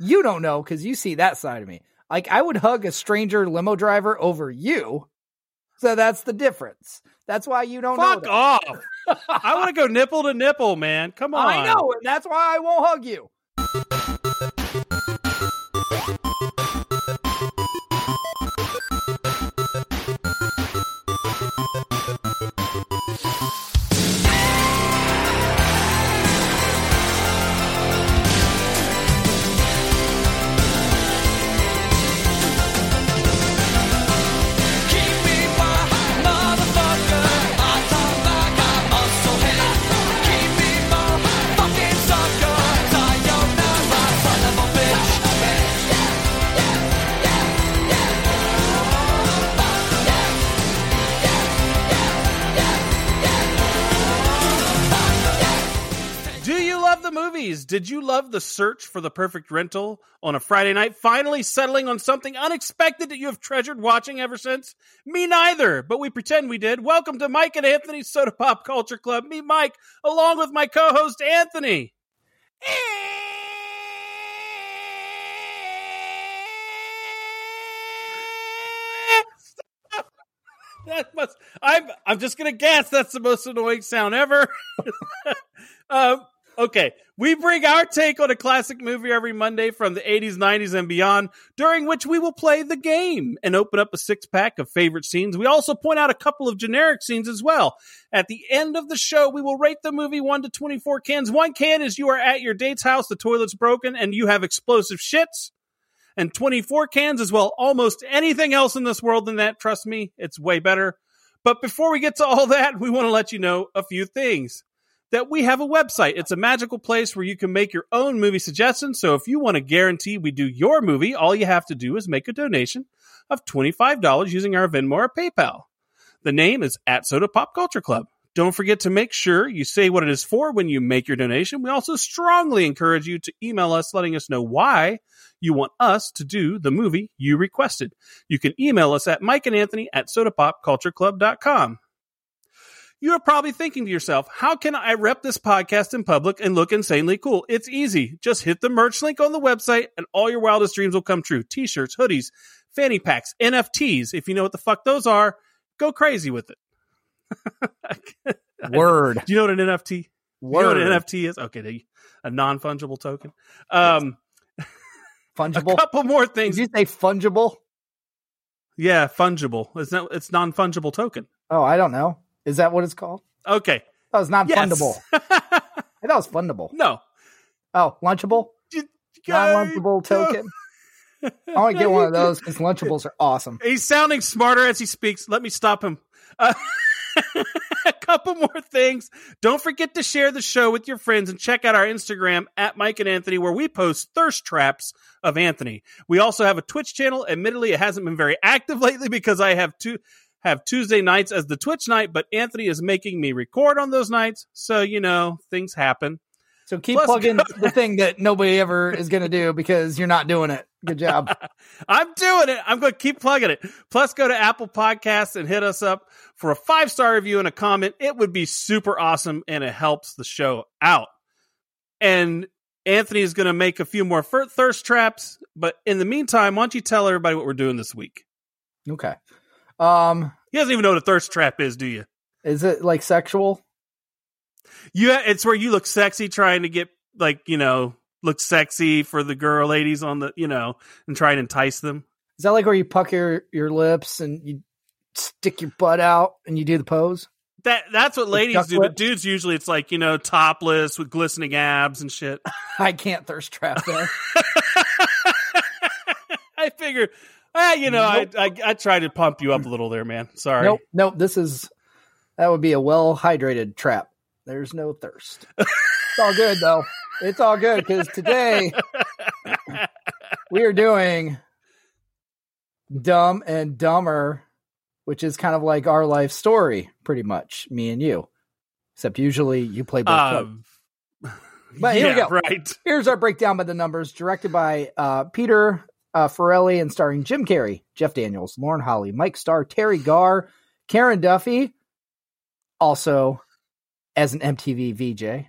You don't know because you see that side of me. Like I would hug a stranger limo driver over you. So that's the difference. That's why you don't Fuck off. I want to go nipple to nipple, man. Come on. I know, and that's why I won't hug you. Did you love the search for the perfect rental on a Friday night, finally settling on something unexpected that you have treasured watching ever since? Me neither, but we pretend we did. Welcome to Mike and Anthony's Soda Pop Culture Club. Me, Mike, along with my co host, Anthony. That must. I'm. I'm just gonna guess that's the most annoying sound ever. um, okay, we bring our take on a classic movie every Monday from the 80s, 90s, and beyond, during which we will play the game and open up a six pack of favorite scenes. We also point out a couple of generic scenes as well. At the end of the show, we will rate the movie one to 24 cans. One can is you are at your date's house, the toilet's broken, and you have explosive shits and 24 cans as well. Almost anything else in this world than that. Trust me, it's way better. But before we get to all that, we want to let you know a few things. That we have a website. It's a magical place where you can make your own movie suggestions. So if you want to guarantee we do your movie, all you have to do is make a donation of $25 using our Venmo or PayPal. The name is at Soda Pop Culture Club. Don't forget to make sure you say what it is for when you make your donation. We also strongly encourage you to email us letting us know why you want us to do the movie you requested. You can email us at Mike and Anthony at sodapopcultureclub.com. You are probably thinking to yourself, how can I rep this podcast in public and look insanely cool? It's easy. Just hit the merch link on the website and all your wildest dreams will come true. T-shirts, hoodies, fanny packs, NFTs. If you know what the fuck those are, go crazy with it. Word. Do you know what an NFT? You know what Word. an NFT is? Okay, a non-fungible token. Um, a Fungible. couple more things. Did you say fungible? Yeah, fungible. It's not. It's non-fungible token. Oh, I don't know. Is that what it's called? Okay. That was not fundable. I thought it was fundable. no. Oh, lunchable? Non lunchable token. I want to get one of those because Lunchables are awesome. He's sounding smarter as he speaks. Let me stop him. Uh, a couple more things. Don't forget to share the show with your friends and check out our Instagram at Mike and Anthony, where we post thirst traps of Anthony. We also have a Twitch channel. Admittedly, it hasn't been very active lately because I have two have Tuesday nights as the Twitch night, but Anthony is making me record on those nights. So, you know, things happen. So keep Let's plugging the thing that nobody ever is going to do because you're not doing it. Good job. I'm doing it. I'm going to keep plugging it. Plus, go to Apple Podcasts and hit us up for a five star review and a comment. It would be super awesome and it helps the show out. And Anthony is going to make a few more thirst traps. But in the meantime, why don't you tell everybody what we're doing this week? Okay. Um, He doesn't even know what a thirst trap is, do you? is it like sexual? Yeah, it's where you look sexy trying to get, like, you know, look sexy for the girl ladies on the, you know, and try and entice them. Is that like where you puck your your lips and you stick your butt out and you do the pose? That that's what ladies do, but dudes usually it's like you know topless with glistening abs and shit. I can't thirst trap there. I figured, ah, you know, Nope. I, I I tried to pump you up a little there, man. Sorry. nope. Nope. This is, that would be a well hydrated trap. There's no thirst. it's all good though. It's all good because today we are doing Dumb and Dumber, which is kind of like our life story, pretty much, me and you. Except usually you play both. Um, But here we go. Right. Here's our breakdown by the numbers, directed by uh, Peter uh, Farrelly and starring Jim Carrey, Jeff Daniels, Lauren Holly, Mike Starr, Teri Garr, Karen Duffy, also as an MTV VJ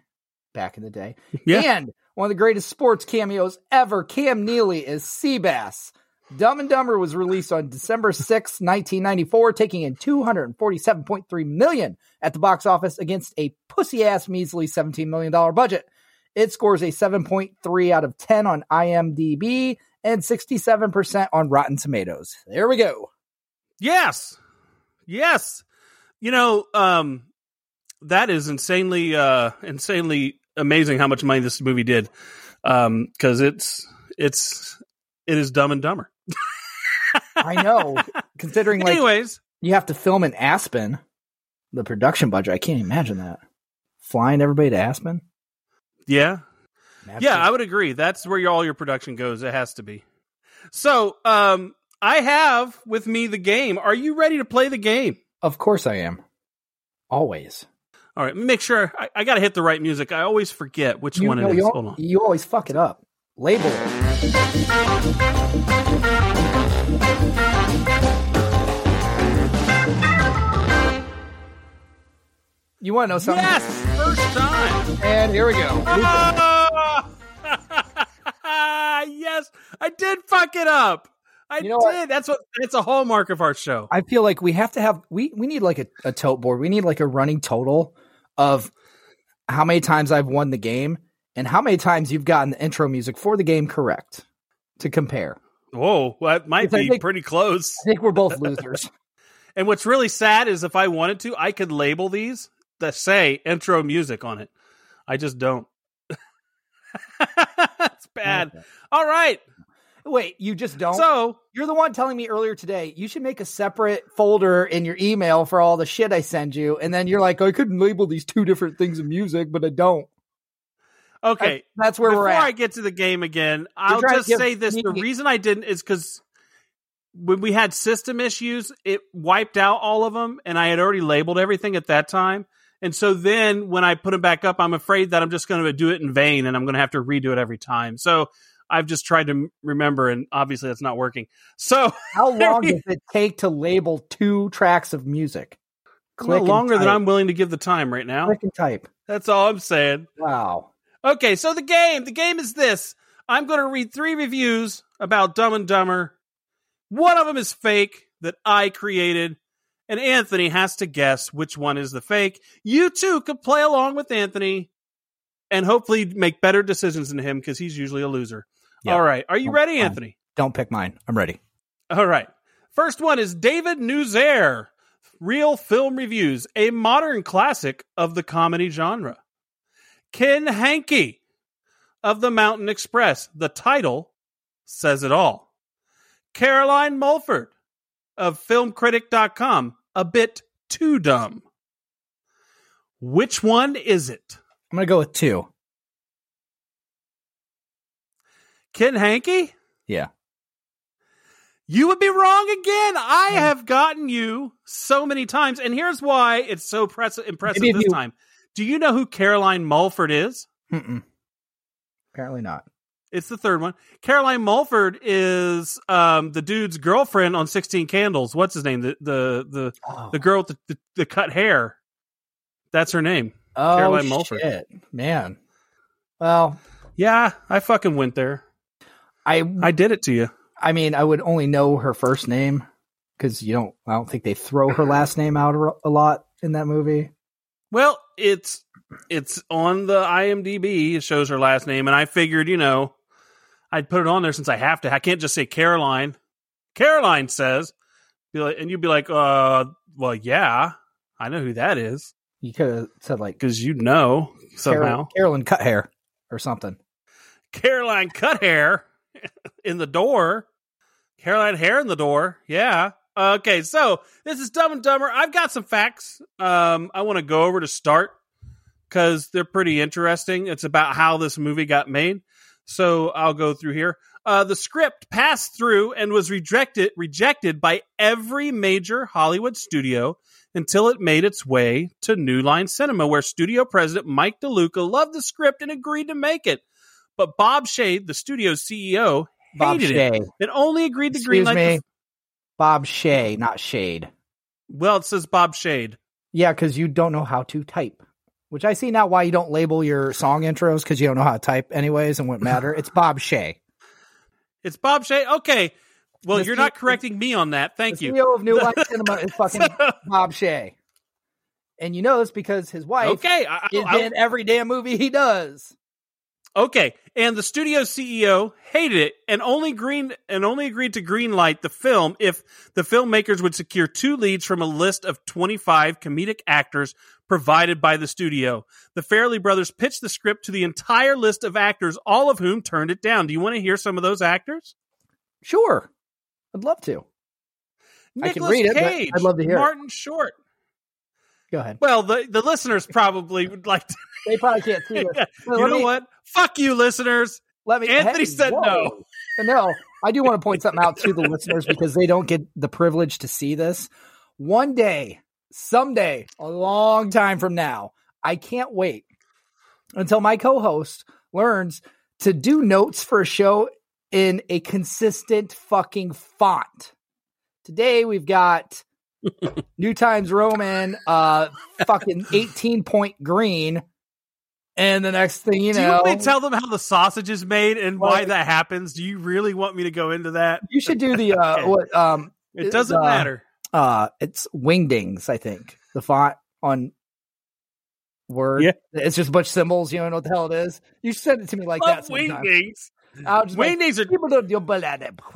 back in the day, Yeah. and One of the greatest sports cameos ever. Cam Neely is Seabass. Dumb and Dumber was released on December 6, 1994, taking in 247.3 million at the box office against a pussy ass measly $17 million budget. It scores a 7.3 out of 10 on IMDb and 67% on Rotten Tomatoes. There we go. Yes. Yes. You know, um that is insanely uh insanely amazing how much money this movie did. Um cuz it's it's it is dumb and dumber. I know. Considering like Anyways, you have to film in Aspen, the production budget, I can't imagine that. Flying everybody to Aspen? yeah. That's Yeah, just- I would agree. That's where your, all your production goes. It has to be. So, um I have with me the game. Are you ready to play the game? of course I am. Always. All right, make sure I, I got to hit the right music. I always forget which You, one know, it is. Hold on. you always fuck it up. Label it. You want to know something? Yes, first time. And here we go. Oh! Yes, I did fuck it up. I You know did. what? That's what. It's a hallmark of our show. I feel like we have to have we we need like a, a tote board. We need like a running total of how many times I've won the game and how many times you've gotten the intro music for the game correct to compare. Whoa, well, that might be think- pretty close. I think we're both losers. And what's really sad is if I wanted to, I could label these that say intro music on it. I just don't. bad. All right. Wait, you just don't? So, You're the one telling me earlier today you should make a separate folder in your email for all the shit I send you, and then you're like, I couldn't label these two different things of music, but I don't. okay. That's where Before we're at. Before I get to the game again, I'll just say this. The reason I didn't is because when we had system issues, it wiped out all of them, and I had already labeled everything at that time. And so then when I put them back up, I'm afraid that I'm just going to do it in vain and I'm going to have to redo it every time. So I've just tried to remember, and obviously that's not working. So How long does it take to label two tracks of music? click longer than. I'm willing to give the time right now. Click and type. That's all I'm saying. Wow. Okay, so the game, the game is this. I'm going to read three reviews about Dumb and Dumber. One of them is fake that I created, and Anthony has to guess which one is the fake. You too could play along with Anthony and hopefully make better decisions than him because he's usually a loser. All right, are you Oh, ready. Anthony? Don't pick mine. I'm ready. All right. First one is David Nusair, Reel Film Reviews, a modern classic of the comedy genre. Ken Hanke of The Mountain Xpress. The title says it all. Caroline Mulford of filmcritic.com. A bit too dumb. Which one is it? I'm gonna go with two. Ken Hanke? Yeah. You would be wrong again. I mm. have gotten you so many times, and here's why it's so press- impressive this you- time. Do you know who Caroline Mulford is? Mm-mm. Apparently not. It's the third one. Caroline Mulford is um, the dude's girlfriend on Sixteen Candles. What's his name? The the the, Oh, the girl with the, the, the cut hair. That's her name. oh Caroline Mulford. shit, man. Well, Yeah, I fucking went there. I I did it to you. I mean, I would only know her first name because you don't. I don't think they throw her last name out a- a lot in that movie. Well, it's it's on the IMDb. It shows her last name, and I figured, you know, I'd put it on there since I have to. I can't just say Caroline. Caroline says, be like, and you'd be like, uh, well, yeah, I know who that is You could have said like because you know somehow. Carol, Carolyn cut hair or something. Caroline cut hair in the door. Caroline hair in the door. Yeah. Okay, so this is Dumb and Dumber. I've got some facts um, I want to go over to start because they're pretty interesting. It's about how this movie got made. So I'll go through here. Uh, the script passed through and was rejected rejected by every major Hollywood studio until it made its way to New Line Cinema, where studio president Mike DeLuca loved the script and agreed to make it. But Bob Shade, the studio's CEO, Bob hated Shaye. it and only agreed to Excuse greenlight. me. The, Bob Shaye, not Shade. well, it says Bob Shade. Yeah, because you don't know how to type. Which I see now why you don't label your song intros because you don't know how to type anyways and wouldn't matter. It's Bob Shaye. It's Bob Shaye. Okay. Well, The you're C- not correcting me on that. Thank the you. CEO of New Line Cinema is fucking Bob Shaye. And you know this because his wife Okay. I, is I- in every damn movie he does. Okay, and the studio CEO hated it and only green and only agreed to greenlight the film if the filmmakers would secure two leads from a list of 25 comedic actors provided by the studio. The Farrelly brothers pitched the script to the entire list of actors, all of whom turned it down. Do you want to hear some of those actors? Sure. I'd love to. I can read it, Cage, I'd love to hear it. Martin Short. Go ahead. Well, the the listeners probably would like to. They probably can't see this. But you know me- what? Fuck you, listeners. Let me. Anthony hey, said whoa. no. No, I do want to point something out to the listeners because they don't get the privilege to see this. One day, someday, a long time from now, I can't wait until my co-host learns to do notes for a show in a consistent fucking font. Today we've got New Times Roman, uh, fucking eighteen point green, and the next thing you know, Do you want me to tell them how the sausage is made and why that happens? Do you really want me to go into that? you should do the uh, Okay. what um It doesn't uh, matter. Uh it's wingdings i think the font on word Yeah. it's just a bunch of symbols you don't know what the hell it is you send it to me like that Love sometime. wingdings. I'll just like, Wingdings are.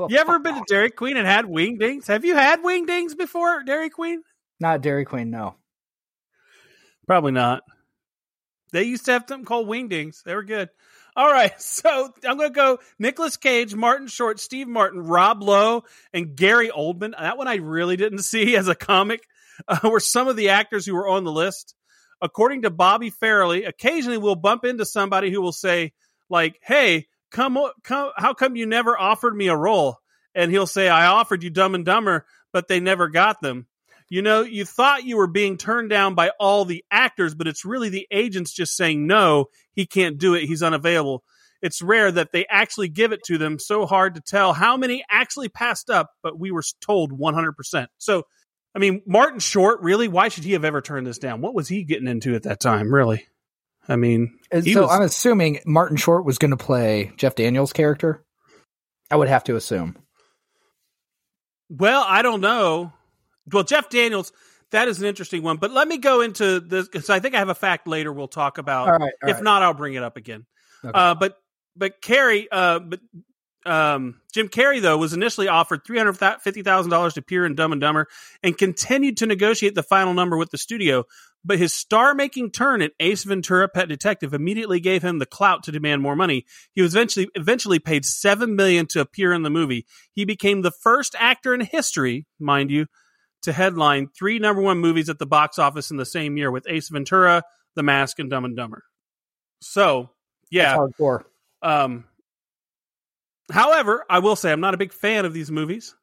You ever been to Dairy Queen and had wingdings? Have you had wingdings before, Dairy Queen? not dairy queen no Probably not. They used to have something called wingdings. They were good. All right, so I'm going to go Nicolas Cage, Martin Short, Steve Martin, Rob Lowe, and Gary Oldman. That one I really didn't see as a comic uh, were some of the actors who were on the list. According to Bobby Farrelly, occasionally we'll bump into somebody who will say, like, "Hey, come, come, how come you never offered me a role?" And he'll say, "I offered you Dumb and Dumber, but they never got them." You know, you thought you were being turned down by all the actors, but it's really the agents just saying, no, he can't do it. He's unavailable. It's rare that they actually give it to them. So hard to tell how many actually passed up, but we were told 100%. So, I mean, Martin Short, really? Why should he have ever turned this down? What was he getting into at that time, really? I mean, so was- i'm assuming martin short was going to play jeff daniels character i would have to assume Well, I don't know. Well, Jeff Daniels, that is an interesting one. But let me go into this because I think I have a fact later we'll talk about. all right all if right. not, I'll bring it up again. Okay. Uh, but but Carrey, uh, but um, Jim Carrey though was initially offered three hundred fifty thousand dollars to appear in Dumb and Dumber, and continued to negotiate the final number with the studio. But his star-making turn in Ace Ventura: Pet Detective immediately gave him the clout to demand more money. He was eventually eventually paid seven million to appear in the movie. He became the first actor in history, mind you, to headline three number one movies at the box office in the same year with Ace Ventura, The Mask, and Dumb and Dumber. So, yeah. That's hardcore Um, however, I will say I'm not a big fan of these movies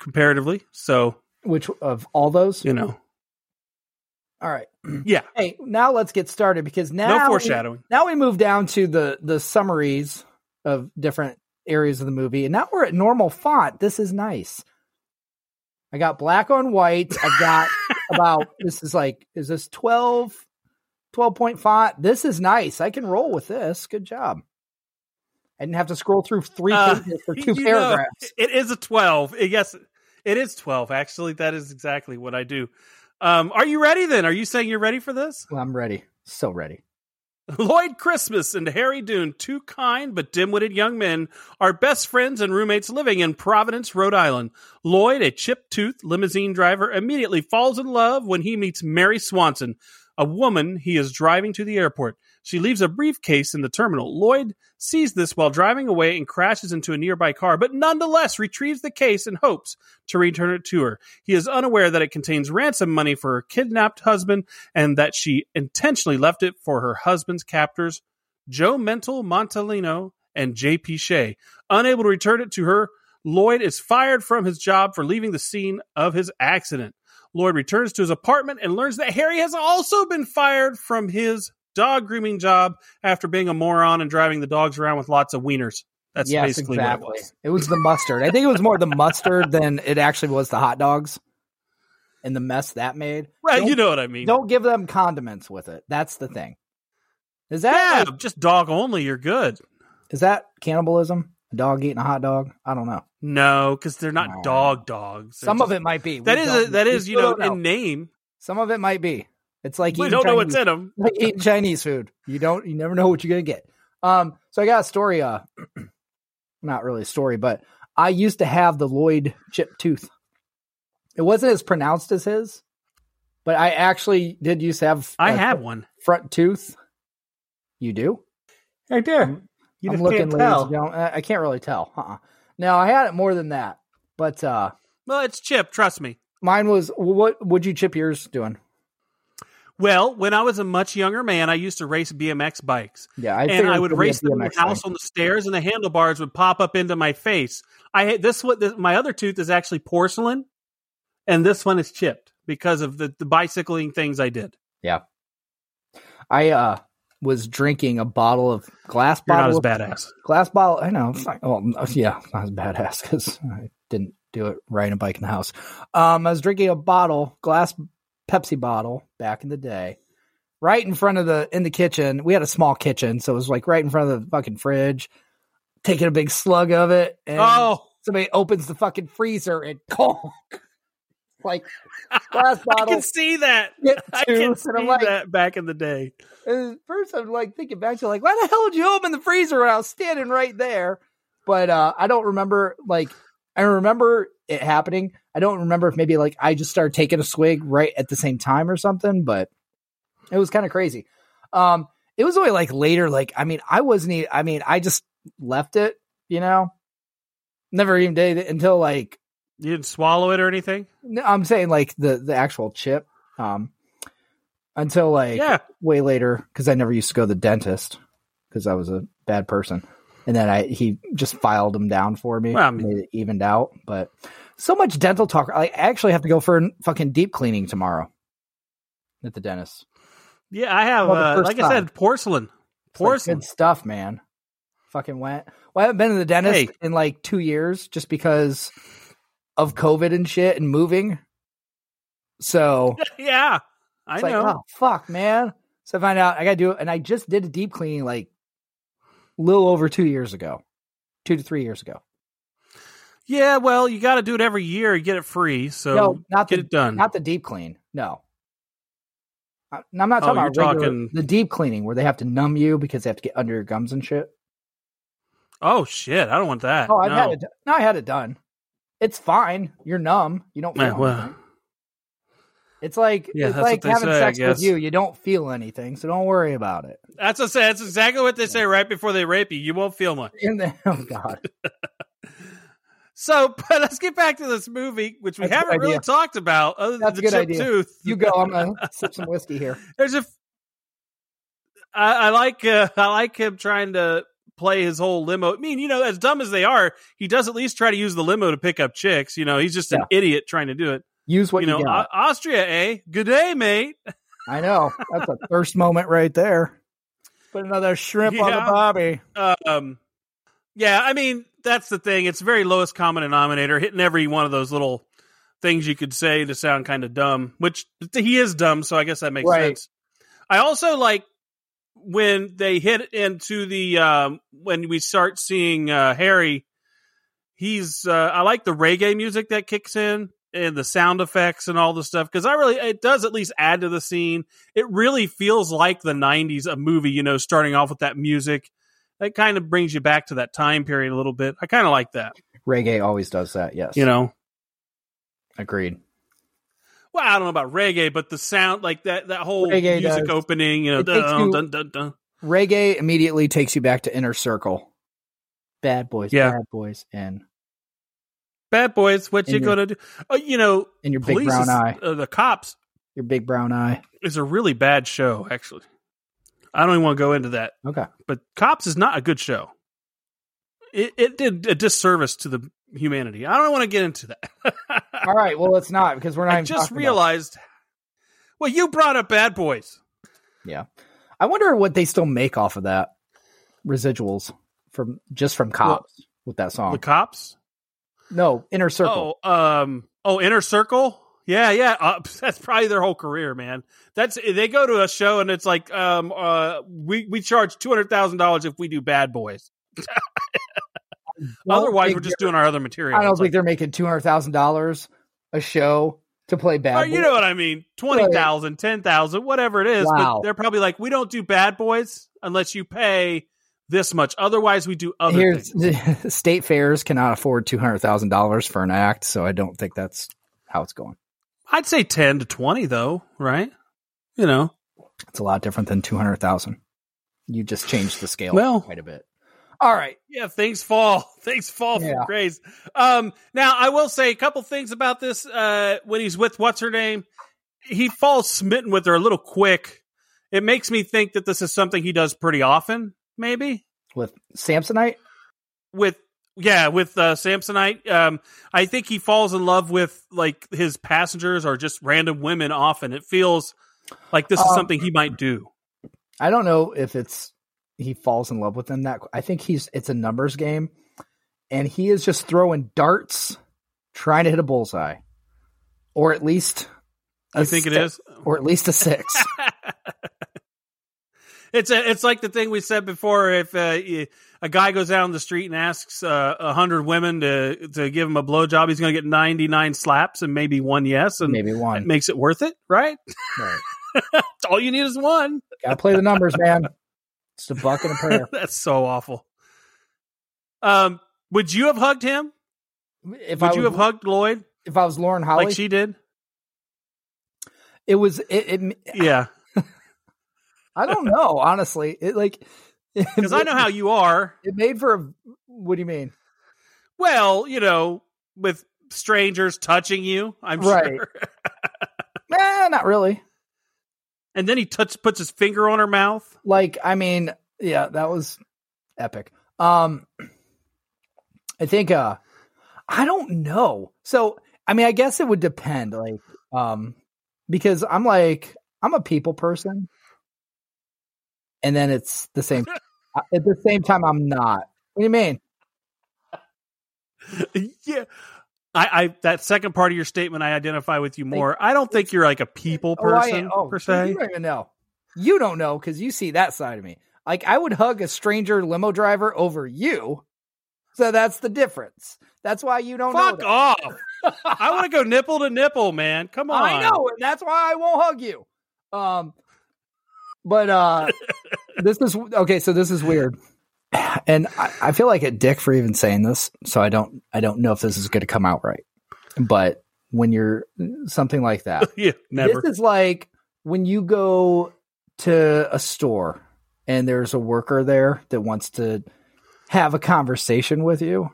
comparatively. So, which of all those you know, all right yeah, hey now let's get started because now no we- foreshadowing. now we move down to the the summaries of different areas of the movie and now we're at normal font this is nice i got black on white i've got about this is like is this 12 12 point font this is nice i can roll with this good job i didn't have to scroll through three Uh, for two You know, paragraphs it is a 12. Yes, it is 12. Actually, that is exactly what I do. Um, are you ready then? Are you saying you're ready for this? well, i'm ready so ready Lloyd Christmas and Harry Dunne, two kind but dim witted young men, are best friends and roommates living in Providence, Rhode Island. Lloyd, a chip toothed limousine driver, immediately falls in love when he meets Mary Swanson, a woman he is driving to the airport. She leaves a briefcase in the terminal. Lloyd sees this while driving away and crashes into a nearby car, but nonetheless retrieves the case and hopes to return it to her. He is unaware that it contains ransom money for her kidnapped husband and that she intentionally left it for her husband's captors, Joe Mental Mentalino and J.P. Shay. Unable to return it to her, Lloyd is fired from his job for leaving the scene of his accident. Lloyd returns to his apartment and learns that Harry has also been fired from his dog grooming job after being a moron and driving the dogs around with lots of wieners. That's yes basically exactly what it was. it was the mustard i think it was more the mustard than it actually was the hot dogs and the mess that made. Well, Don't- you know what I mean. Don't give them condiments with it. That's the thing. Is that yeah, like- just dog only. You're good. is that cannibalism? A dog eating a hot dog? I don't know. No, because they're not No. dog dogs. They're Some of it might be. That We is don't- that is you know, don't in name. Some of it might be. It's like We don't know what's in them. like eating Chinese food. You don't. You never know what you're gonna get. Um. So I got a story. Uh, not really a story, but I used to have the Lloyd chip tooth. It wasn't as pronounced as his, but I actually did used to have. I have one. front tooth. You do. Right there. You I'm just looking, can't ladies tell. and gentlemen. I I can't really tell. Uh-uh. Now I had it more than that, but uh Well, it's chip. Trust me. mine was. What would you chip yours doing? Well, when I was a much younger man, I used to race BMX bikes. Yeah, I and I would race them in the house thing. on the stairs, and the handlebars would pop up into my face. I had this. What this, my other tooth is actually porcelain, and this one is chipped because of the, the bicycling things I did. Yeah, I uh was drinking a bottle of glass You're not bottle as of- badass. glass bottle. I know. Like, well, yeah, not as badass because I didn't do it riding a bike in the house. Um, I was drinking a bottle, glass Pepsi bottle back in the day, right in front of the in the kitchen. We had a small kitchen, so it was like right in front of the fucking fridge. Taking a big slug of it, and Oh, somebody opens the fucking freezer and conk. like glass I can see that. I can see like, that back in the day. and first, I'm like thinking back to like, why the hell did you open the freezer when I was standing right there? But uh, I don't remember. Like, I remember it happening. I don't remember if maybe like I just started taking a swig right at the same time or something. But it was kind of crazy. Um, it was only like later. Like, I mean, I wasn't. I mean, I just left it. You know, never even did it until like You didn't swallow it or anything? no, I'm saying like the the actual chip. Um, until like Yeah. way later because I never used to go to the dentist because I was a bad person. And then I he just filed them down for me, Well, I mean- made it evened out. But so much dental talk. I actually have to go for a fucking deep cleaning tomorrow at the dentist. Yeah, I have, Well, uh, like I said, porcelain. Like Porcelain. good stuff, man. Fucking went. Well, I haven't been to the dentist Hey. in like two years just because of COVID and shit and moving. So yeah, I It's know. like, oh fuck, man. So I find out I gotta do it, and I just did a deep cleaning like little over two years ago, two to three years ago. Yeah, well, you got to do it every year. You get it free, so no, not get the it done. not the deep clean. No, I, I'm not Oh, talking you're about regular, talking- the deep cleaning where they have to numb you because they have to get under your gums and shit. oh shit, I don't want that. Oh, I've no. had it. No, I had it done. It's fine. You're numb. You don't feel Yeah, well, anything. It's like Yeah, it's like having say, sex with you. You don't feel anything, so don't worry about it. That's what say. that's exactly what they say right before they rape you. You won't feel much. In the, oh god, So, but let's get back to this movie, which we That's haven't really talked about, other than That's the a good chip idea. tooth. you go. I'm gonna sip some whiskey here. There's a. I, I like uh, I like him trying to play his whole limo. I mean, you know, as dumb as they are, he does at least try to use the limo to pick up chicks. You know, he's just an idiot trying to do it. Use what you know. Austria, eh? Good day, mate. I know. That's a thirst moment right there. Put another shrimp on the barbie. Um, yeah, I mean that's the thing. It's very lowest common denominator, hitting every one of those little things you could say to sound kind of dumb. Which he is dumb, so I guess that makes Right. sense. I also like when they hit into the um, when we start seeing uh, Harry. He's uh, I like the reggae music that kicks in and the sound effects and all the stuff because I really it does at least add to the scene. It really feels like the '90s a movie, you know, starting off with that music that kind of brings you back to that time period a little bit. I kind of like that, Reggae always does that. Yes. you know. Agreed. Well, I don't know about reggae, but the sound, like that, that whole Reggae music does. opening, you know, dun, dun, dun, dun. Reggae immediately takes you back to Inner Circle. Bad boys. Yeah. Bad boys. And bad boys, what In you your- gonna do? Oh, you know, in your big brown is- eye. uh, the cops Your big brown eye. is a really bad show. Actually, I don't even want to go into that. Okay. But cops is not a good show. It, it did a disservice to the humanity. I don't want to get into that. All right. Well, it's not because we're not I even just talking about- realized. Well, you brought up Bad Boys. Yeah. I wonder what they still make off of that residuals from just from cops with that song. The cops. No, Inner Circle. Oh, um, oh, Inner Circle. Yeah, yeah. Uh, that's probably their whole career, man. That's they go to a show and it's like, um, uh, we we charge two hundred thousand dollars if we do Bad Boys. Otherwise, we're just doing our other material. I don't It's think like, they're making two hundred thousand dollars a show to play bad. oh, you know what I mean? Twenty thousand, ten thousand, whatever it is. Wow. But they're probably like, we don't do Bad Boys unless you pay this much. Otherwise, we do other Here's things. state fairs cannot afford two hundred thousand dollars for an act, so I don't think that's how it's going. I'd say ten to twenty, though, right? You know, It's a lot different than two hundred thousand. You just changed the scale Well- quite a bit. All right, Yeah, things fall. Things fall Yeah. from grace. Um, now I will say a couple things about this. Uh, when he's with what's her name, he falls smitten with her a little quick. It makes me think that this is something he does pretty often. Maybe with Samsonite. with yeah with uh, Samsonite. Um, I think he falls in love with like his passengers or just random women. Often it feels like this is Um, something he might do. I don't know if it's he falls in love with them that I think he's it's a numbers game and he is just throwing darts trying to hit a bullseye or at least I think it is. or at least a 6. It's a, it's like the thing we said before. If uh, a guy goes down the street and asks uh, a hundred women to to give him a blowjob, he's going to get ninety nine slaps and maybe one yes, and Maybe it one. makes it worth it, right? Right. All you need is one. Got to play the numbers, man. It's a buck and a prayer. That's so awful. Um, would you have hugged him? If Would I you have hugged Lloyd if I was Lauren Holly, like she did? it was it, it Yeah, I don't know, honestly. It like because I know how you are. it made for a what do you mean? Well, you know, with strangers touching you, I'm Right. sure. Nah, not really. And then he touch puts his finger on her mouth. like i mean yeah that was epic um i think uh i don't know so i mean i guess it would depend like um because i'm like i'm a people person and then it's the same at the same time i'm not what do you mean yeah. I, I that second part of your statement I identify with you more. I don't think you're like a people Oh, person oh, per se. you don't even know you don't know because you see that side of me like i would hug a stranger limo driver over you so that's the difference that's why you don't know Fuck off. I want to go nipple to nipple, man. Come on. I know, and that's why I won't hug you. Um, but uh, this is okay. So this is weird, and I, I feel like a dick for even saying this. So I don't, I don't know if this is going to come out right. But when you're something like that, yeah, never. this is like when you go to a store and there's a worker there that wants to have a conversation with you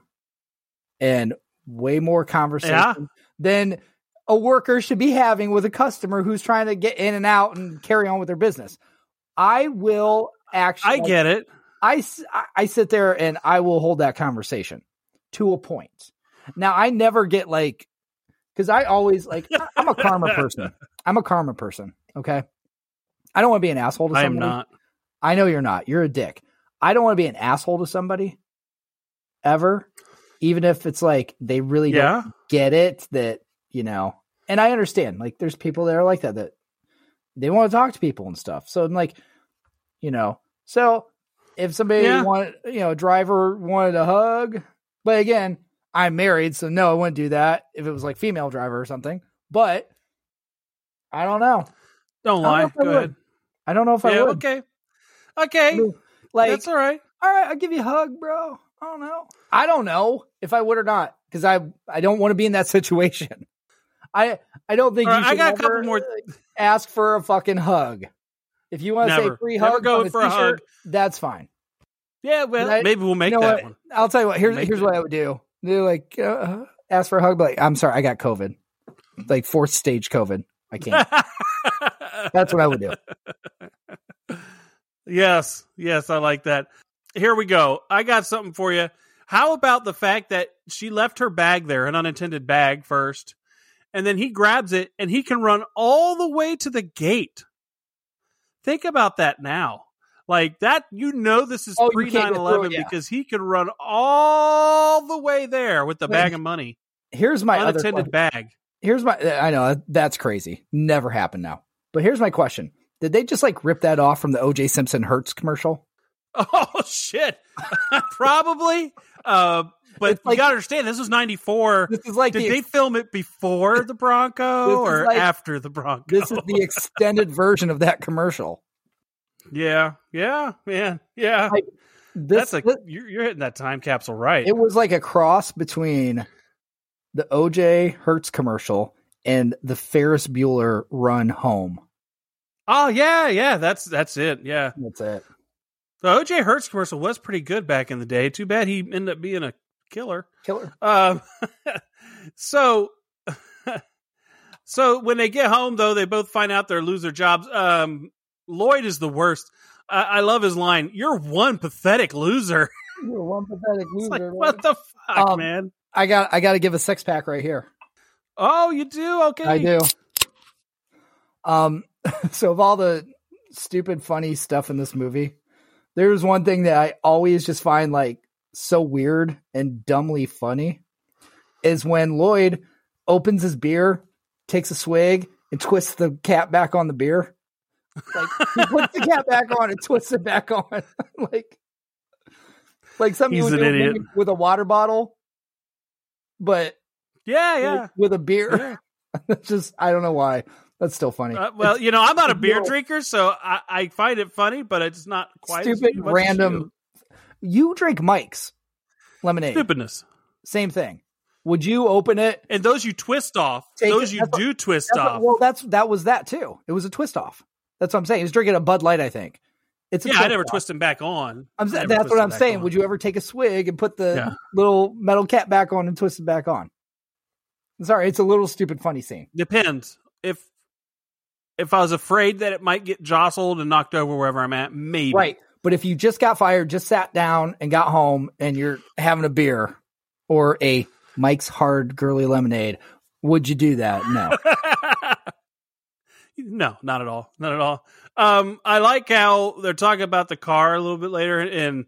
and way more conversation Yeah. than a worker should be having with a customer who's trying to get in and out and carry on with their business. I will actually I get it. I, I sit there and I will hold that conversation to a point. Now I never get like because I always like I'm a karma person. I'm a karma person. Okay, I don't want to be an asshole to I am somebody. not. I know you're not. You're a dick. I don't want to be an asshole to somebody ever, even if it's like they really don't Yeah. get it that you know and i understand like there's people that are like that that they want to talk to people and stuff so i'm like you know so if somebody Yeah. wanted you know a driver wanted a hug but again i'm married so no i wouldn't do that if it was like female driver or something but i don't know Don't I don't lie. if I Go ahead. i don't know if i would okay. Okay. like That's all right. all right, I'll give you a hug, bro. I don't know. I don't know if I would or not because I I don't want to be in that situation. I I don't think you right, I got a couple ever more- ask for a fucking hug. If you want to say free Never hug, go for a hug. that's fine. Yeah, well, I- maybe we'll make you know that what? one. I'll tell you what. Here's Make here's what I would do. Do like uh, ask for a hug, but like, I'm sorry, I got COVID, like fourth stage COVID. I can't. That's what I would do. Yes, yes, I like that. Here we go. I got something for you. How about the fact that she left her bag there, an unintended bag first, and then he grabs it and he can run all the way to the gate? Think about that now. Like that, you know, this is oh, pre 9 11 because he can run all the way there with the Wait, bag of money. Here's my unattended bag. here's my. I know that's crazy. Never happened now. But here's my question: Did they just like rip that off from the O.J. Simpson Hertz commercial? Oh shit, probably. Uh, but like- you gotta understand, this was '94. This is like Did the they film it before the Bronco or like- after the Bronco? this is the extended version of that commercial. yeah, yeah, man, yeah. Like, This, That's this- you're, you're hitting that time capsule right. it was like a cross between the OJ Hertz commercial and the Ferris Bueller Run Home. oh yeah, yeah. That's that's it. Yeah, That's it. the OJ Hertz commercial was pretty good back in the day. Too bad he ended up being a killer. Killer. Um, so, so when they get home, though, they both find out they lose their jobs. Um, Lloyd is the worst. I, I love his line. You're one pathetic loser. You're one pathetic It's like, loser. what the fuck, Um, man? I got I got to give a six pack right here. Oh, you do? Okay. I do. Um, so of all the stupid, funny stuff in this movie, there's one thing that I always just find like so weird and dumbly funny is when Lloyd opens his beer, takes a swig, and twists the cap back on the beer. Like he puts the cap back on and twists it back on, like like something you would do idiot. with a water bottle, but Yeah, with- yeah. with a beer. Yeah. Just I don't know why. That's still funny. Uh, well, you know, I'm not a beer no- drinker, so I, I find it funny, but it's not quite stupid random. You drink Mike's lemonade. stupidness. Same thing. Would you open it? And those you twist off. Those it- you that's what- do twist That's what- off. well, that's that was that too. It was a twist off. That's what I'm saying. He was drinking a Bud Light, I think. It's yeah, I never off. twist them back on. I'm, I sa- never that's what I'm saying. on. Would you ever take a swig and put the Yeah. little metal cap back on and twist it back on? Sorry, it's a little stupid, funny scene. Depends. If if I was afraid that it might get jostled and knocked over wherever I'm at, maybe. Right. But if you just got fired, just sat down and got home and you're having a beer or a Mike's Hard Girly Lemonade, would you do that? No. no, not at all. Not at all. Um, I like how they're talking about the car a little bit later and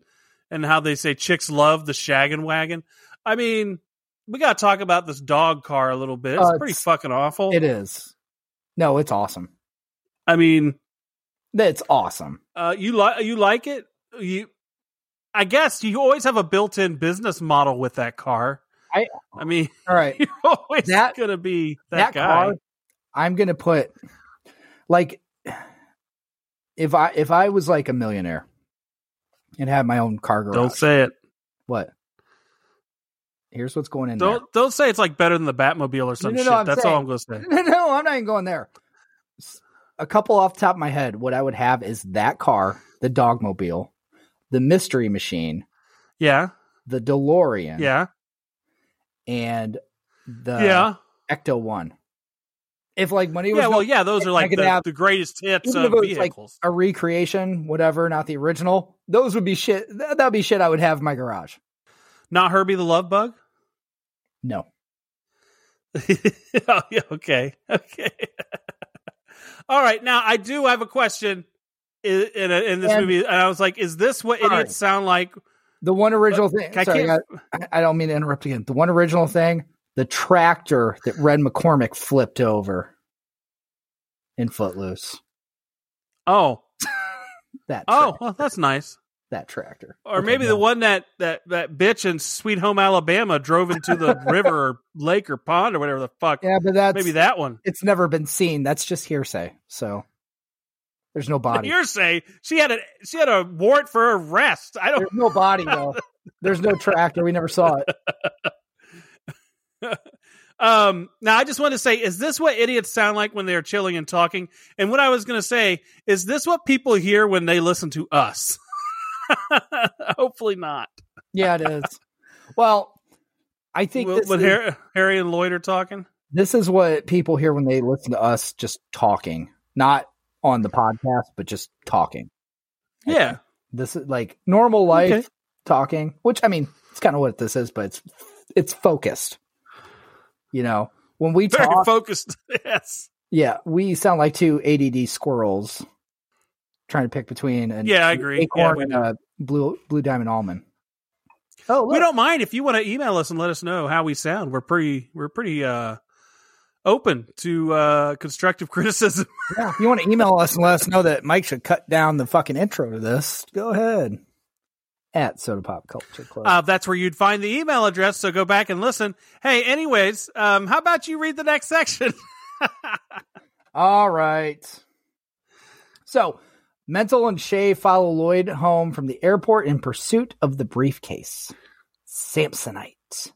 and how they say chicks love the shaggin' wagon. I mean, we got to talk about this dog car a little bit. It's Uh, pretty it's- fucking awful. It is. No, it's awesome. I mean, It's awesome. uh, you like you like it. You, I guess you always have a built-in business model with that car. I- I mean, All right. you're always That- gonna be that, that, guy. car, I'm gonna put like if I if I was like a millionaire and had my own car garage. Don't say it. what? Here's what's going in there. Don't don't say it's like better than the Batmobile or some no, no, shit. I'm That's saying- all I'm gonna say. No, no, I'm not even going there. A couple off the top of my head, what I would have is that car, the Dogmobile, the Mystery Machine, Yeah, the DeLorean, yeah, and the yeah, Ecto One. If like money was yeah. no- Well, yeah, those are like the, have- the greatest hits of was, like, vehicles. a recreation, whatever, not the original, those would be shit. That would be shit I would have in my garage. Not Herbie the Love Bug. No. oh, yeah, okay, okay. all right. Now I do have a question in in, a, in this And- movie, and I was like, "Is this what Sorry. idiots sound like?" The one original thing. I Sorry, I, I don't mean to interrupt again. The one original thing, the tractor that Ren McCormack flipped over in Footloose. Oh, That oh, well, that's nice. That tractor. Or Okay, maybe no. the one that that that bitch in Sweet Home Alabama drove into the river or lake or pond or whatever the fuck. Yeah, but that's maybe that one. It's never been seen. That's just hearsay. So there's no body. Hearsay. She had a she had a warrant for arrest. I don't. There's no body though. There's no tractor. We never saw it. Um. Now I just want to say, is this what idiots sound like when they're chilling and talking? And what I was going to say is, this what people hear when they listen to us? Hopefully not. Yeah, it is. Well, I think When this, when is, Harry, Harry and Lloyd are talking. this is what people hear when they listen to us just talking, not on the podcast, but just talking. Yeah. This is like normal life Okay. talking, which I mean, it's kind of what this is, but it's it's focused. You know, when we Very talk, focused. yes. yeah, we sound like two ADD squirrels trying to pick between an Yeah, I agree. acorn Yeah, and a blue blue diamond almond. Oh, we don't mind if you want to email us and let us know how we sound. We're pretty we're pretty uh open to uh, constructive criticism. Yeah, if you want to email us and let us know that Mike should cut down the fucking intro to this, go ahead. At Soda Pop Culture Club. Uh, that's where you'd find the email address. So go back and listen. Hey, anyways, um, how about you read the next section? All right. So, Mental and Shay follow Lloyd home from the airport in pursuit of the briefcase. Samsonite.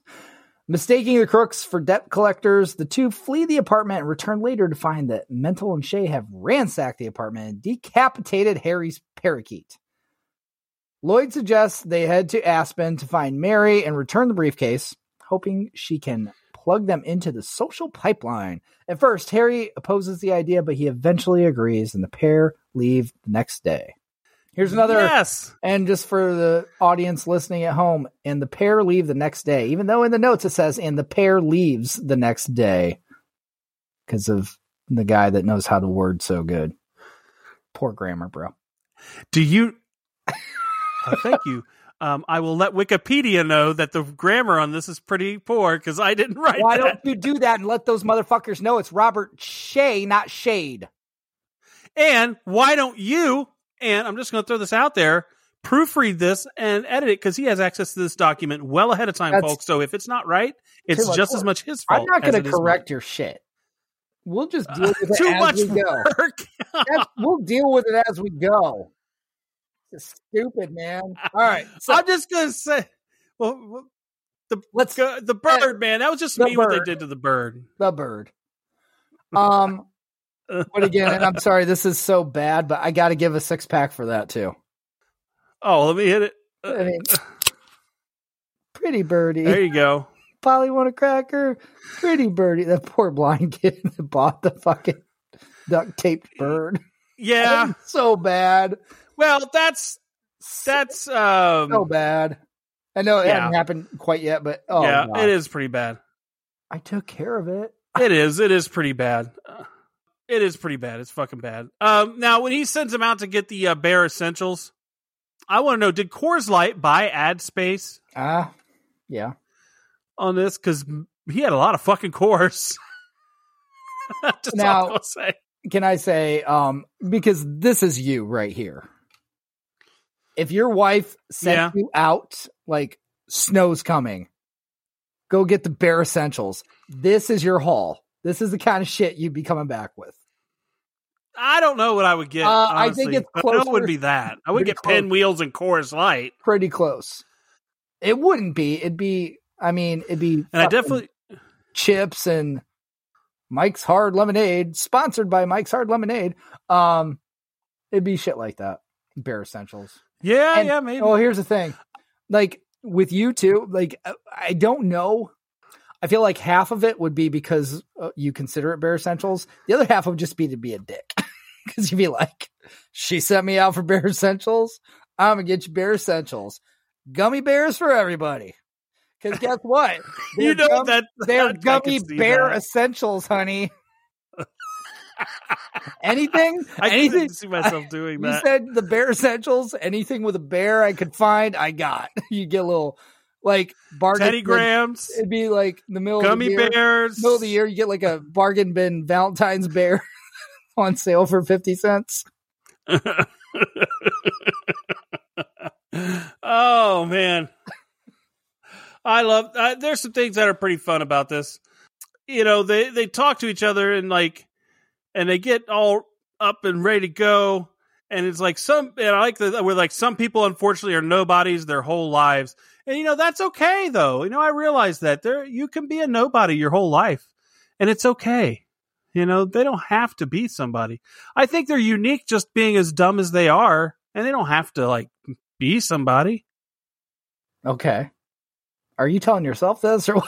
Mistaking the crooks for debt collectors, the two flee the apartment and return later to find that Mental and Shay have ransacked the apartment and decapitated Harry's parakeet. Lloyd suggests they head to Aspen to find Mary and return the briefcase, hoping she can plug them into the social pipeline. At first, Harry opposes the idea, but he eventually agrees, and the pair leave the next day. Here's another, yes. and just for the audience listening at home, and the pair leave the next day, even though in the notes it says, and the pair leaves the next day because of the guy that knows how to word so good. Poor grammar, bro. Do you? Oh, thank you. Um, I will let Wikipedia know that the grammar on this is pretty poor because I didn't write Why that. don't you do that and let those motherfuckers know it's Robert Shaye, not Shade? And why don't you? And I'm just going to throw this out there. Proofread this and edit it because he has access to this document well ahead of time, That's folks. So if it's not right, it's just as much his fault. I'm not going to correct your shit. We'll just deal with it Too as much we go. work. We'll deal with it as we go. Stupid, man. All right, so I'm just going to say, well, the let's go- the bird, man. That was just me what they did to the bird. the bird. Um, but again, and I'm sorry, this is so bad, but I got to give a six pack for that too. Oh, let me hit it. I mean, pretty birdie. There you go. Polly want a cracker? Pretty birdie. That poor blind kid that bought the fucking duct taped bird. Yeah. so bad. Well, that's that's um so bad. I know it Yeah. hasn't happened quite yet, but oh, yeah, God. it is pretty bad. I took care of it. It is. It is pretty bad. Uh, It is pretty bad. It's fucking bad. Um, now when he sends him out to get the uh, bare essentials, I want to know: Did Coors Light buy ad space Ah, yeah. on this? Because he had a lot of fucking Coors. Now- say. Can I say, um, because this is you right here. If your wife sent Yeah. you out like snow's coming, go get the bare essentials. This is your haul. This is the kind of shit you'd be coming back with. I don't know what I would get. Uh, I think it's no, it would be that. I would get close. pinwheels and Coors Light, Pretty close. It wouldn't be. It'd be. I mean, it'd be. and I definitely chips and Mike's Hard Lemonade, sponsored by Mike's Hard Lemonade. Um, it'd be shit like that. Bare essentials. Yeah, And- yeah, maybe. Oh, here's the thing. Like with you two, like uh, I don't know. I feel like half of it would be because uh, you consider it bare essentials. The other half would just be to be a dick. Because you'd be like, she sent me out for bare essentials. I'm gonna get you bare essentials, gummy bears for everybody. Because guess what? you know gum- that they're gummy bear that. essentials, honey. Anything, I anything. see myself doing You that. said the bear essentials. Anything with a bear I could find, I got. you get a little like bargain. Teddy bin- Grahams, It'd be like the middle gummy of the year, bears. middle of the year. You get like a bargain bin Valentine's bear on sale for fifty cents. oh man, I love. Uh, there's some things that are pretty fun about this. You know, they they talk to each other and like, and they get all up and ready to go. And it's like some, and I like that where like some people unfortunately are nobodies their whole lives, and you know that's okay though. You know, I realize that there you can be a nobody your whole life, and it's okay. You know, they don't have to be somebody. I think they're unique just being as dumb as they are, and they don't have to like be somebody. Okay. Are you telling yourself this or?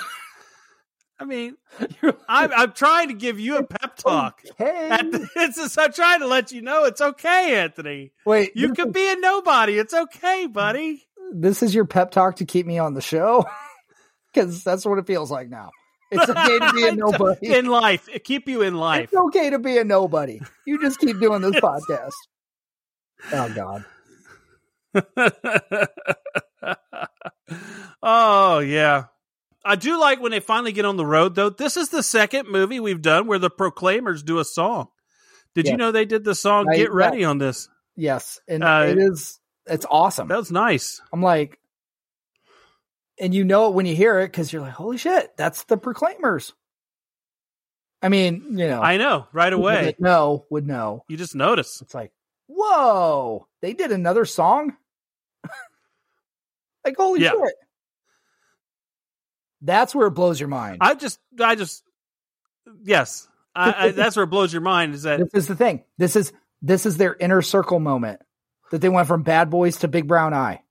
I mean, I'm, I'm trying to give you a pep talk. Okay. It's just, I'm trying to let you know it's okay, Anthony. Wait, You could be a nobody. It's okay, buddy. this is your pep talk to keep me on the show because that's what it feels like now. It's okay to be a nobody. in life. It keep you in life. It's okay to be a nobody. You just keep doing this podcast. Oh God. oh yeah. I do like when they finally get on the road, though. This is the second movie we've done where the Proclaimers do a song. Did you know they did the song I- "Get Ready" on this? Yes, and Uh, it is. It's awesome. That was nice. I'm like, and you know it when you hear it because you're like, holy shit, that's the Proclaimers. I mean, you know, I know right away. No, would know. You just notice. It's like, whoa, they did another song. like, holy Yeah. shit. That's where it blows your mind. I just, I just, yes, I, I, that's where it blows your mind. Is that this is the thing. This is this is their inner circle moment that they went from bad boys to big brown eye.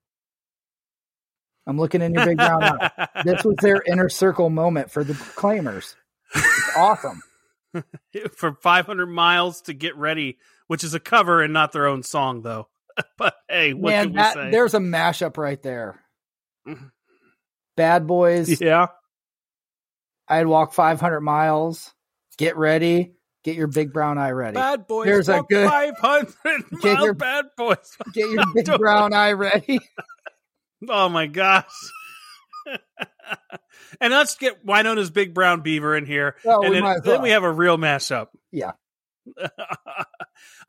I'm looking in your big brown eye. This was their inner circle moment for the claimers. It's awesome. for 500 miles to get ready, which is a cover and not their own song, though. but hey, what Man, can we that, say? there's a mashup right there. Bad boys. yeah, I'd walk 500 miles. Get ready. Get your big brown eye ready. bad boys. There's a good- 500 Get mile your- bad boys. Get your big brown eye ready. Oh my gosh. and let's get Winona's big brown beaver in here. Oh, and we then, then we have a real mashup. Yeah.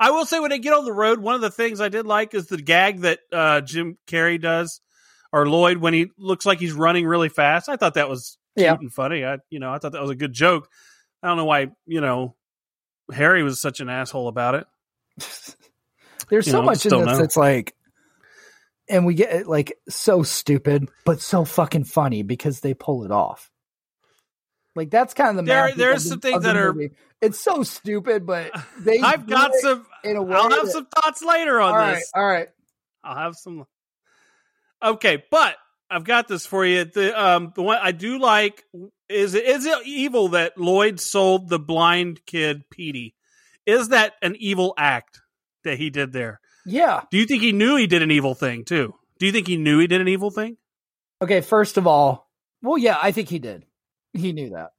I will say when they get on the road, one of the things I did like is the gag that uh, Jim Carrey does, or Lloyd when he looks like he's running really fast. I thought that was cute Yeah. and funny. I you know I thought that was a good joke. I don't know why you know Harry was such an asshole about it. There's You so know, much in this know. that's like, and we get it like so stupid, but so fucking funny because they pull it off. Like that's kind of the There- there's the- some things that are- movie. It's so stupid, but they. I've got some. in a way. I'll have that- some thoughts later on all right, this. all right. I'll have some. Okay, but I've got this for you. The um the one I do like is is it evil that Lloyd sold the blind kid Petey? Is that an evil act that he did there? Yeah. Do you think he knew he did an evil thing too? Do you think he knew he did an evil thing? Okay. First of all, well, yeah, I think he did. He knew that.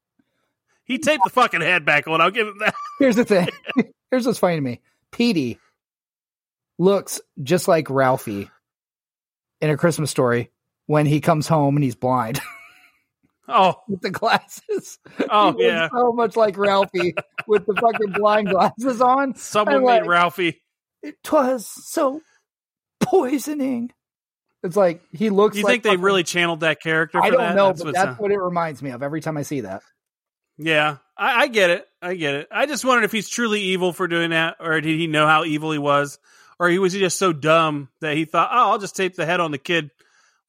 He taped the fucking head back on. I'll give him that. Here's the thing. Here's what's funny to me. Petey looks just like Ralphie in a Christmas story when he comes home and he's blind Oh, with the glasses. oh yeah. so much like Ralphie with the fucking blind glasses on. Someone made like- Ralphie. It was so poisoning. It's like he looks. You like think they really channeled that character? For I don't that? know, That's but what that's sound- what it reminds me of every time I see that. Yeah, I, I get it. I get it. I just wondered if he's truly evil for doing that, or did he know how evil he was, or he was just so dumb that he thought, "Oh, I'll just tape the head on the kid,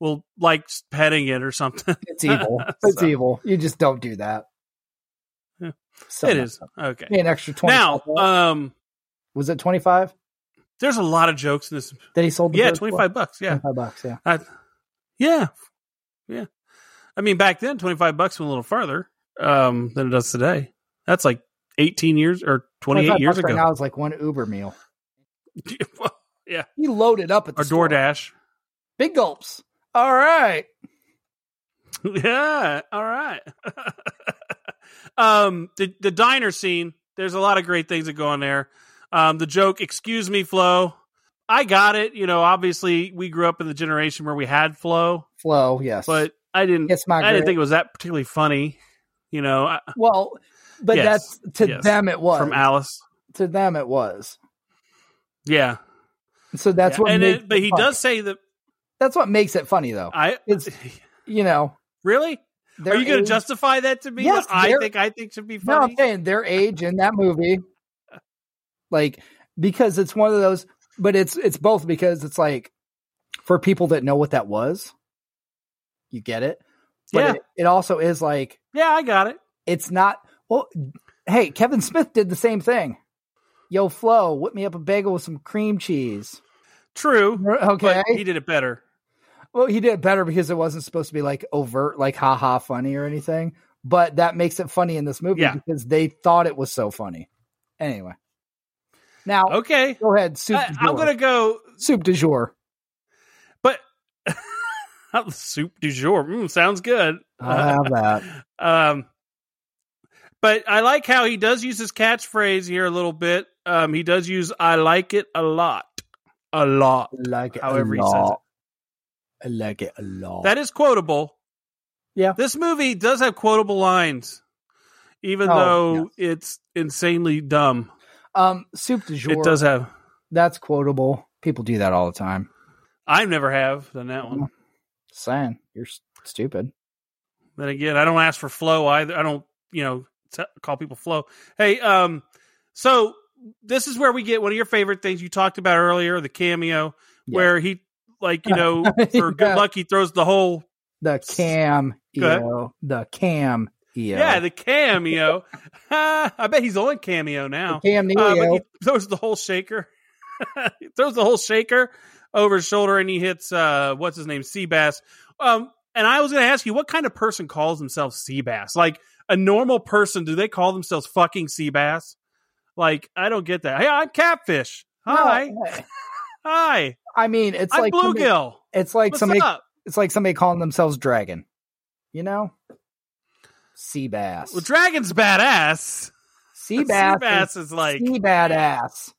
will like petting it or something." It's evil. it's So- evil. You just don't do that. Yeah. So it much. okay. An extra twenty. Now, um, was it twenty five there's a lot of jokes in this. that he sold? The Yeah, twenty five bucks. Yeah, 25 bucks. Yeah. I, yeah, yeah. I mean, back then, twenty five bucks went a little farther um, than it does today. That's like eighteen years or twenty eight years ago. Right now is like one Uber meal. yeah, He loaded up at the or store. DoorDash. Big gulps. All right. Yeah. All right. um, the the diner scene. There's a lot of great things that go on there. Um, the joke, "Excuse me, Flo." I got it. You know, obviously, we grew up in the generation where we had Flo, Flo, Yes. but I didn't. it's my. I didn't think it was that particularly funny. You know, I- Well, but Yes, that's to yes. them it was. from Alice. to them it was. Yeah, So that's Yeah, what. and makes it, but it he funny. does say that. That's what makes it funny, though. I It's- You know. really. Are you going to justify that to me? Yes, I think I think should be funny. No. I'm saying their age in that movie, like because it's one of those. But it's it's both because it's like for people that know what that was, you get it. But Yeah. it, it also is like yeah, I got it. it's not. Well, hey, Kevin Smith did the same thing. Yo, Flo, whip me up a bagel with some cream cheese. True, Okay. he did it better. Well, he did it better because it wasn't supposed to be like overt, like haha funny or anything. But that makes it funny in this movie Yeah. because they thought it was so funny. Anyway. Now Okay, go ahead, soup I, I'm going to go soup du jour. But soup du jour mm, sounds good. I'll have that. um, but I like how he does use his catchphrase here a little bit. Um, he does use "I like it a lot," a lot. I like it However a he says lot. I like it a lot. That is quotable. Yeah. This movie does have quotable lines, even Oh, though it's insanely dumb. Um, soup du jour. It does have. That's quotable. People do that all the time. I never have done that one. Saying you're stupid. Then again, I don't ask for flow either. I don't, you know, t- call people flow. Hey, um, so this is where we get one of your favorite things you talked about earlier, the cameo, Yeah. where he, like, you know, for good Yeah. luck, he throws the whole, The cam The cam yeah, the cameo. I bet he's on cameo now. cam Uh, but he throws the whole shaker. he throws the whole shaker over his shoulder and he hits uh what's his name, Seabass. Um and I was gonna ask you what kind of person calls themselves Seabass? Like a normal person, do they call themselves fucking sea bass? Like, I don't get that. Hey, I'm catfish. Hi. No, Hi. I mean, it's I'm like somebody- bluegill. it's like What's somebody. up? It's like somebody calling themselves dragon. You know, sea bass. Well, Dragon's badass. sea bass. Seabass is like sea badass.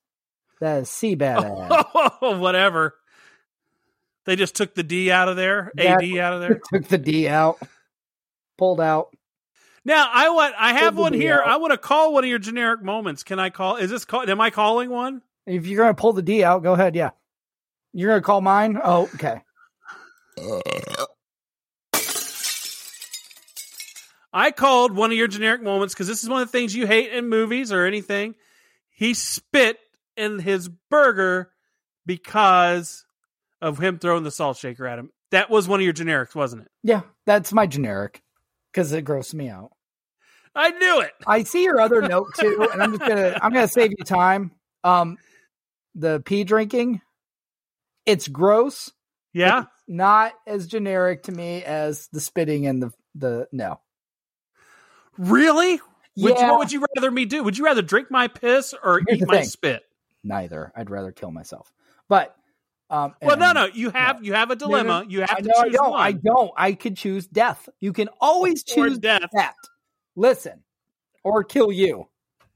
That is sea badass. whatever. They just took the D out of there. AD out of there. Took the D out, pulled out. Now I want I have one here. out. I want to call one of your generic moments. Can I call? Is this call? Am I calling one? If you're gonna pull the D out, go ahead. Yeah, you're gonna call mine. Oh, okay. I called one of your generic moments because this is one of the things you hate in movies or anything. He spit in his burger because of him throwing the salt shaker at him. That was one of your generics, wasn't it? Yeah, that's my generic because it grosses me out. I knew it. I see your other note too, and I'm just gonna I'm gonna save you time. Um, the pee drinking, it's gross. Yeah. Not as generic to me as the spitting and the the no. Really? Yeah. what would you rather me do? Would you rather drink my piss or Here's eat my thing. spit? Neither. I'd rather kill myself. But um, Well, no, no. You have you have a no, dilemma. You have to know I choose don't. one. I don't. I could choose death. You can always Or choose death. that. Listen, or kill you.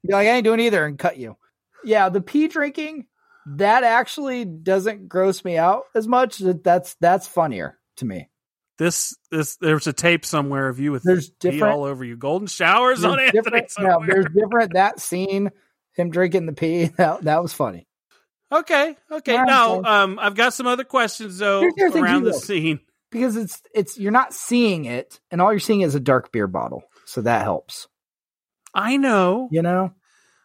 Be like, I ain't doing either, and cut you. Yeah, the pee drinking that actually doesn't gross me out as much. That's that's funnier to me. This this there's a tape somewhere of you with There's pee all over you. Golden showers on There's Anthony. No, there's different. That scene, him drinking the pee. That that was funny. Okay, okay. Yeah, now, um, I've got some other questions though Here's the thing, around the scene. because it's it's you're not seeing it, and all you're seeing is a dark beer bottle, so that helps. I know You know,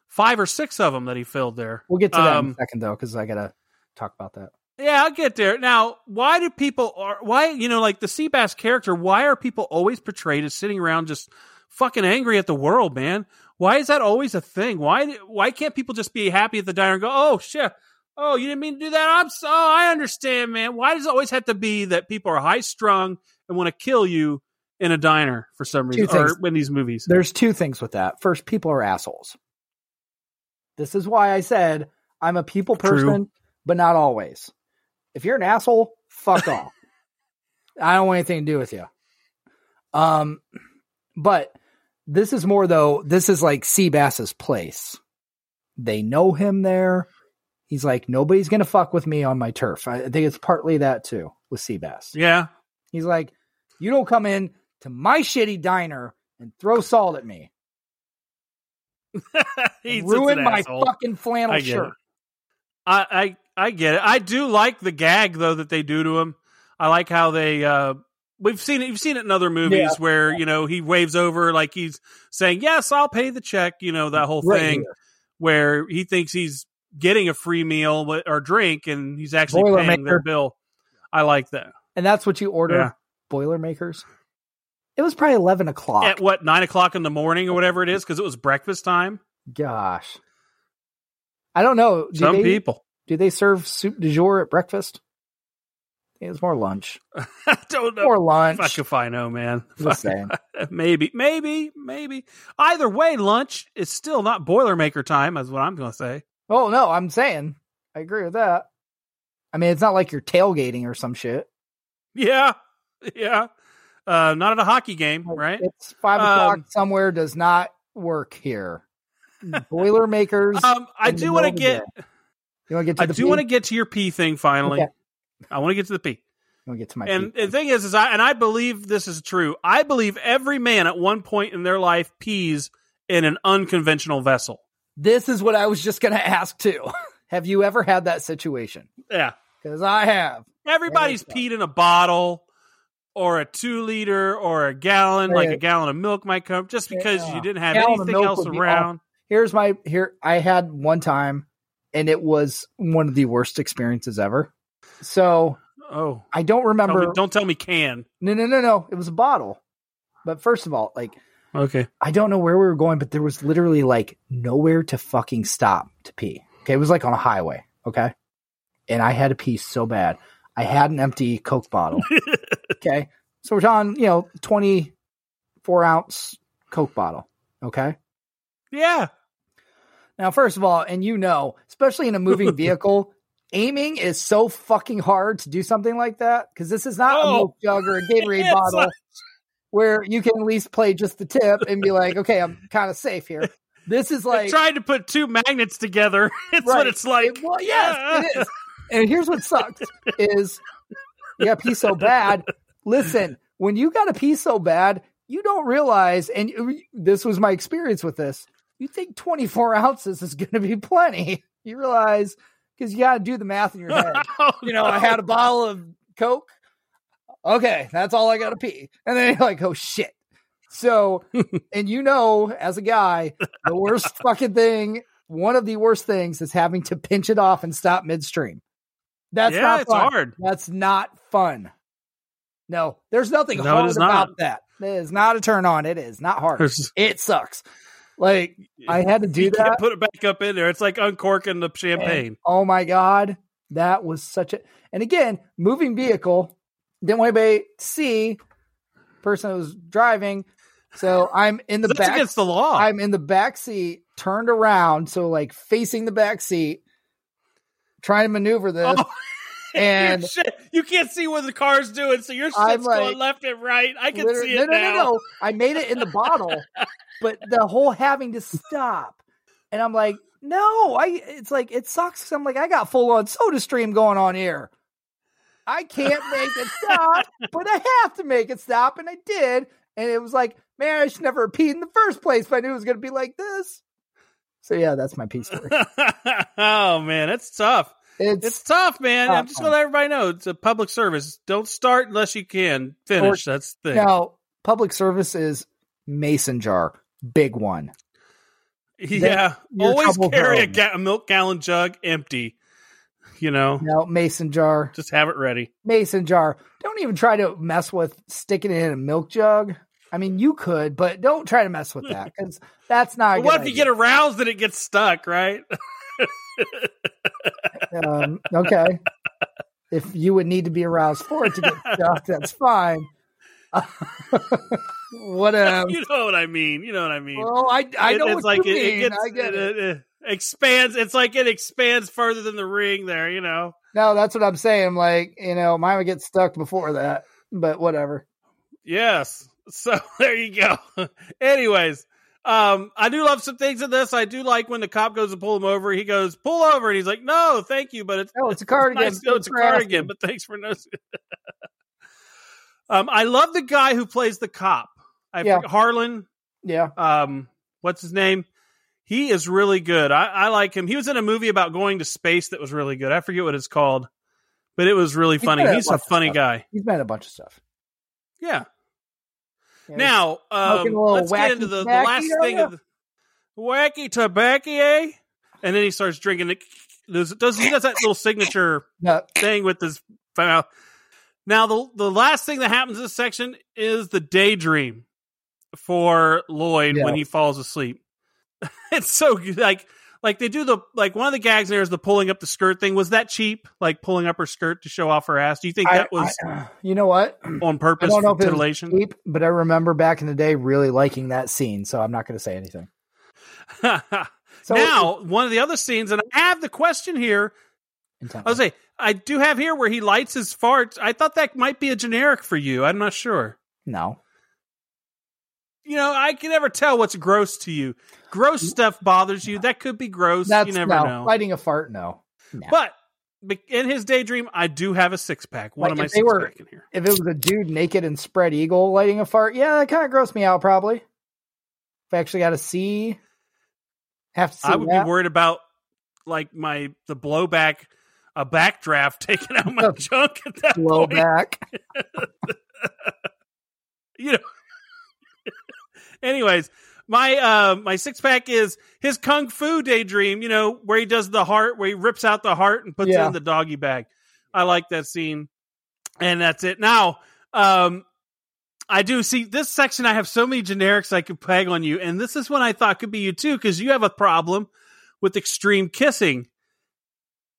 five or six of them that he filled there. we'll get to that in Um, a second though, because I gotta talk about that. Yeah, I'll get there. Now, why do people are why you know like the Seabass character? Why are people always portrayed as sitting around just fucking angry at the world, man? Why is that always a thing? Why why can't people just be happy at the diner and go, oh shit, oh you didn't mean to do that? I'm so I understand, man. Why does it always have to be that people are high strung and want to kill you in a diner for some Two reason or in these movies? There's two things with that. First, people are assholes. This is why I said I'm a people True. person, but not always. If you're an asshole, fuck off. I don't want anything to do with you. Um, but this is more though. This is like Seabass's place. They know him there. He's like nobody's gonna fuck with me on my turf. I think it's partly that too with Seabass. Yeah, He's like, you don't come in to my shitty diner and throw salt at me. Ruin my asshole. fucking flannel I shirt. it. I, I I get it. I do like the gag though that they do to him. I like how they uh we've seen it you've seen it in other movies Yeah. where, you know, he waves over like he's saying, Yes, I'll pay the check, you know, that whole Right thing here. where he thinks he's getting a free meal or drink and he's actually Boilermaker. paying their bill. I like that. And that's what you order, Yeah. Boilermakers. It was probably eleven o'clock. At what, nine o'clock in the morning or whatever it is, because it was breakfast time. Gosh, I don't know. Do Some they, people. do they serve soup du jour at breakfast? It was more lunch. I don't know. More lunch. Fuck if I know, man. Just saying. maybe, maybe, maybe. Either way, lunch is still not Boilermaker time, is what I'm going to say. Oh no, I'm saying I agree with that. I mean, it's not like you're tailgating or some shit. Yeah, yeah. Uh, not at a hockey game, right? It's five o'clock Um, somewhere. Does not work here. Boilermakers. Um, I do want to get. you want to get to I the do want to get to your pee thing finally. Okay. I want to get to the pee. Let me get to my And the thing is, is I and I believe this is true. I believe every man at one point in their life pees in an unconventional vessel. this is what I was just going to ask too. have you ever had that situation? Yeah, Because I have. everybody's peed in a bottle or a two liter or a gallon, like a gallon of milk might come just because Yeah. you didn't have anything else around. Here's my here. I had one time, and it was one of the worst experiences ever. So Oh, I don't tell remember. me- don't tell me can. No, no, no, no. It was a bottle. But first of all, like Okay. I don't know where we were going, but there was literally like nowhere to fucking stop to pee. Okay, it was like on a highway. Okay, and I had to pee so bad. I had an empty Coke bottle. okay, so we're talking, you know, twenty four ounce Coke bottle. Okay. Yeah. Now, first of all, and you know, especially in a moving vehicle, aiming is so fucking hard to do something like that because this is not a Oh. milk jug or a Gatorade bottle not- where you can at least play just the tip and be like, okay, I'm kind of safe here. This is Like, trying to put two magnets together. It's Right. what it's like. well, yes, it is. And here's what sucks is you got to pee so bad. Listen, when you got to pee so bad, you don't realize, and this was my experience with this. You think 24 ounces is going to be plenty. You realize because you got to do the math in your head. Oh, you know, I had a bottle of Coke. Okay, that's all I got to pee. And then you're like, oh shit. So, and you know, as a guy, the worst fucking thing, one of the worst things is having to pinch it off and stop midstream. That's yeah, not it's fun. hard. That's not fun. No, there's nothing No, hard about not. that. It is not a turn on. It is not hard. It sucks. Like I had to do you can't that. put it back up in there. It's like uncorking the champagne. Oh my god, that was such a. And again, moving vehicle. Didn't want anybody to see person that was driving. So I'm in the That's back. against the law. I'm in the back seat, turned around, so like facing the back seat, trying to maneuver this. Oh, and shit. you can't see what the car's doing, so your shit's I'm going left and right. I can see it no, no, now. no, no. I made it in the bottle, but the whole having to stop, and I'm like, no, I. It's like it sucks. I'm like, I got full on Soda Stream going on here. I can't make it stop, but I have to make it stop, and I did. And it was like, man, I should never have peed in the first place if I knew it was going to be like this. So yeah, that's my story. oh man, it's tough. It's, It's tough, man. Tough I'm just gonna let everybody know it's a public service. Don't start unless you can finish. That's the thing. now public service is mason jar, big one. yeah, always carry a, ga- a milk gallon jug empty. You know, Now mason jar, just have it ready. mason jar. Don't even try to mess with sticking it in a milk jug. I mean, you could, but don't try to mess with that because that's not. What if you get aroused and it gets stuck? Right? Um, okay, if you would need to be aroused for it to get stuck, that's fine. Whatever. you know what I mean. You know what I mean. Well, I I It- know it's what like you it, mean. it gets I get it. it, it expands. It's like it expands further than the ring. There, you know. No, that's what I'm saying. Like, you know, mine would get stuck before that, but whatever. Yes. So there you go. Anyways, um, I do love some things in this. I do like when the cop goes to pull him over. He goes, "Pull over," and he's like, "No, thank you, but it's No, it's a cardigan. nice. No, it's a cardigan, but thanks for noticing." um, I love the guy who plays the cop. I Yeah. Harland. Yeah. Um, what's his name? He is really good. I, I like him. He was in a movie about going to space that was really good. I forget what it's called, but it was really He's funny. been He's a funny guy. He's made a bunch of stuff. Yeah. Now, um, smoking a little let's get into the, the last thing of the wacky tobacco, eh? And then he starts drinking it. Does, does he does that little signature no, thing with his mouth? Now, the the last thing that happens in this section is the daydream for Lloyd when he falls asleep. it's so good. Like like they do the like one of the gags there is the pulling up the skirt thing. Was that cheap? Like pulling up her skirt to show off her ass? Do you think I- that was I- uh, you know what? on purpose? I don't know for if it titillation? cheap, but I remember back in the day really liking that scene, so I'm not going to say anything. So now, one of the other scenes, and I have the question here. I was say, I do have here where he lights his farts. I thought that might be a generic for you. I'm not sure. no, You know, I can never tell what's gross to you. Gross stuff bothers you. That could be gross. that's you never no know. lighting a fart. No, no. But in his daydream, I do have a six pack. One Like, of my six were- pack in here. If it was a dude naked and spread eagle lighting a fart, yeah, that kind of grossed me out. Probably. If I actually got to see, have to see I would that. be worried about like my the blowback, a backdraft taking out my junk at that blowback. You know. Anyways, my uh, my six pack is his kung fu daydream. You know where he does the heart, where he rips out the heart and puts it in the doggy bag. I like that scene, and that's it. Now, um, I do see this section. I have so many generics I could peg on you, and this is one I thought could be you too because you have a problem with extreme kissing.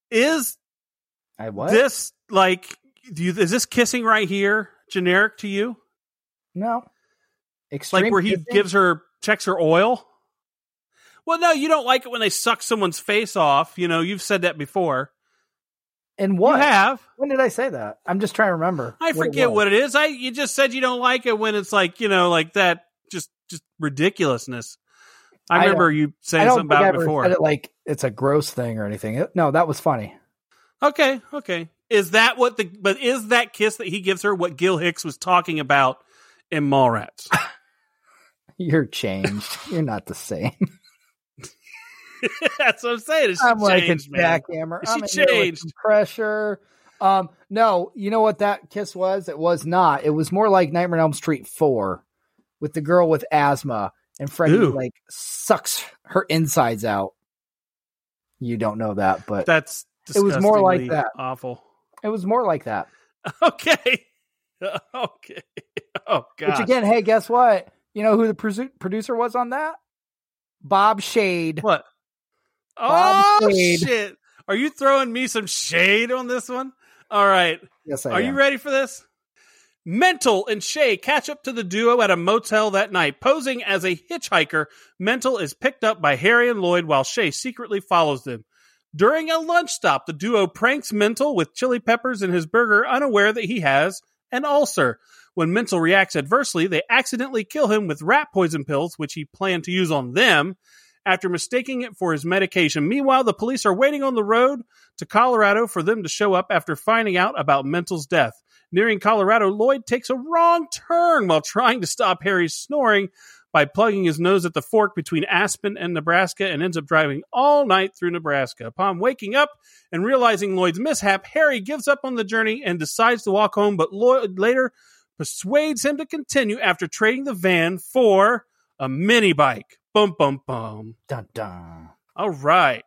Is I what? this like do you, is this kissing right here generic to you? no. Extreme like where he kissing? gives her checks her oil. Well, no, you don't like it when they suck someone's face off. You know, you've said that before. and what? You have. When did I say that? I'm just trying to remember. I forget was. what it is. I you just said you don't like it when it's like you know like that just just ridiculousness. I, I remember you saying something think I about it before. said it like it's a gross thing or anything. It- no, that was funny. Okay, okay. Is that what the but is that kiss that he gives her what Gil Hicks was talking about in Mallrats? You're changed. You're not the same. That's what I'm saying. I'm like a jackhammer. She I'm in here with changed. pressure. Um, no, you know what that kiss was? It was not. It was more like Nightmare on Elm Street four, with the girl with asthma, and Freddy Ooh. like sucks her insides out. You don't know that, but That's It was more like that. Awful. it was more like that. Okay. Okay. Oh god. Which again, hey, guess what? You know who the producer was on that? Bob Shade. what? Bob Oh Shade. shit! Are you throwing me some shade on this one? All right. Yes, I Are you ready for this? Mental and Shay catch up to the duo at a motel that night. Posing as a hitchhiker, Mental is picked up by Harry and Lloyd while Shay secretly follows them. During a lunch stop, the duo pranks Mental with chili peppers in his burger, unaware that he has an ulcer. When Mental reacts adversely, they accidentally kill him with rat poison pills, which he planned to use on them after mistaking it for his medication. Meanwhile, the police are waiting on the road to Colorado for them to show up after finding out about Mental's death. Nearing Colorado, Lloyd takes a wrong turn while trying to stop Harry's snoring by plugging his nose at the fork between Aspen and Nebraska and ends up driving all night through Nebraska. Upon waking up and realizing Lloyd's mishap, Harry gives up on the journey and decides to walk home, but Lloyd later persuades him to continue after trading the van for a mini bike. Bum, bum, bum. Dun, dun. All right.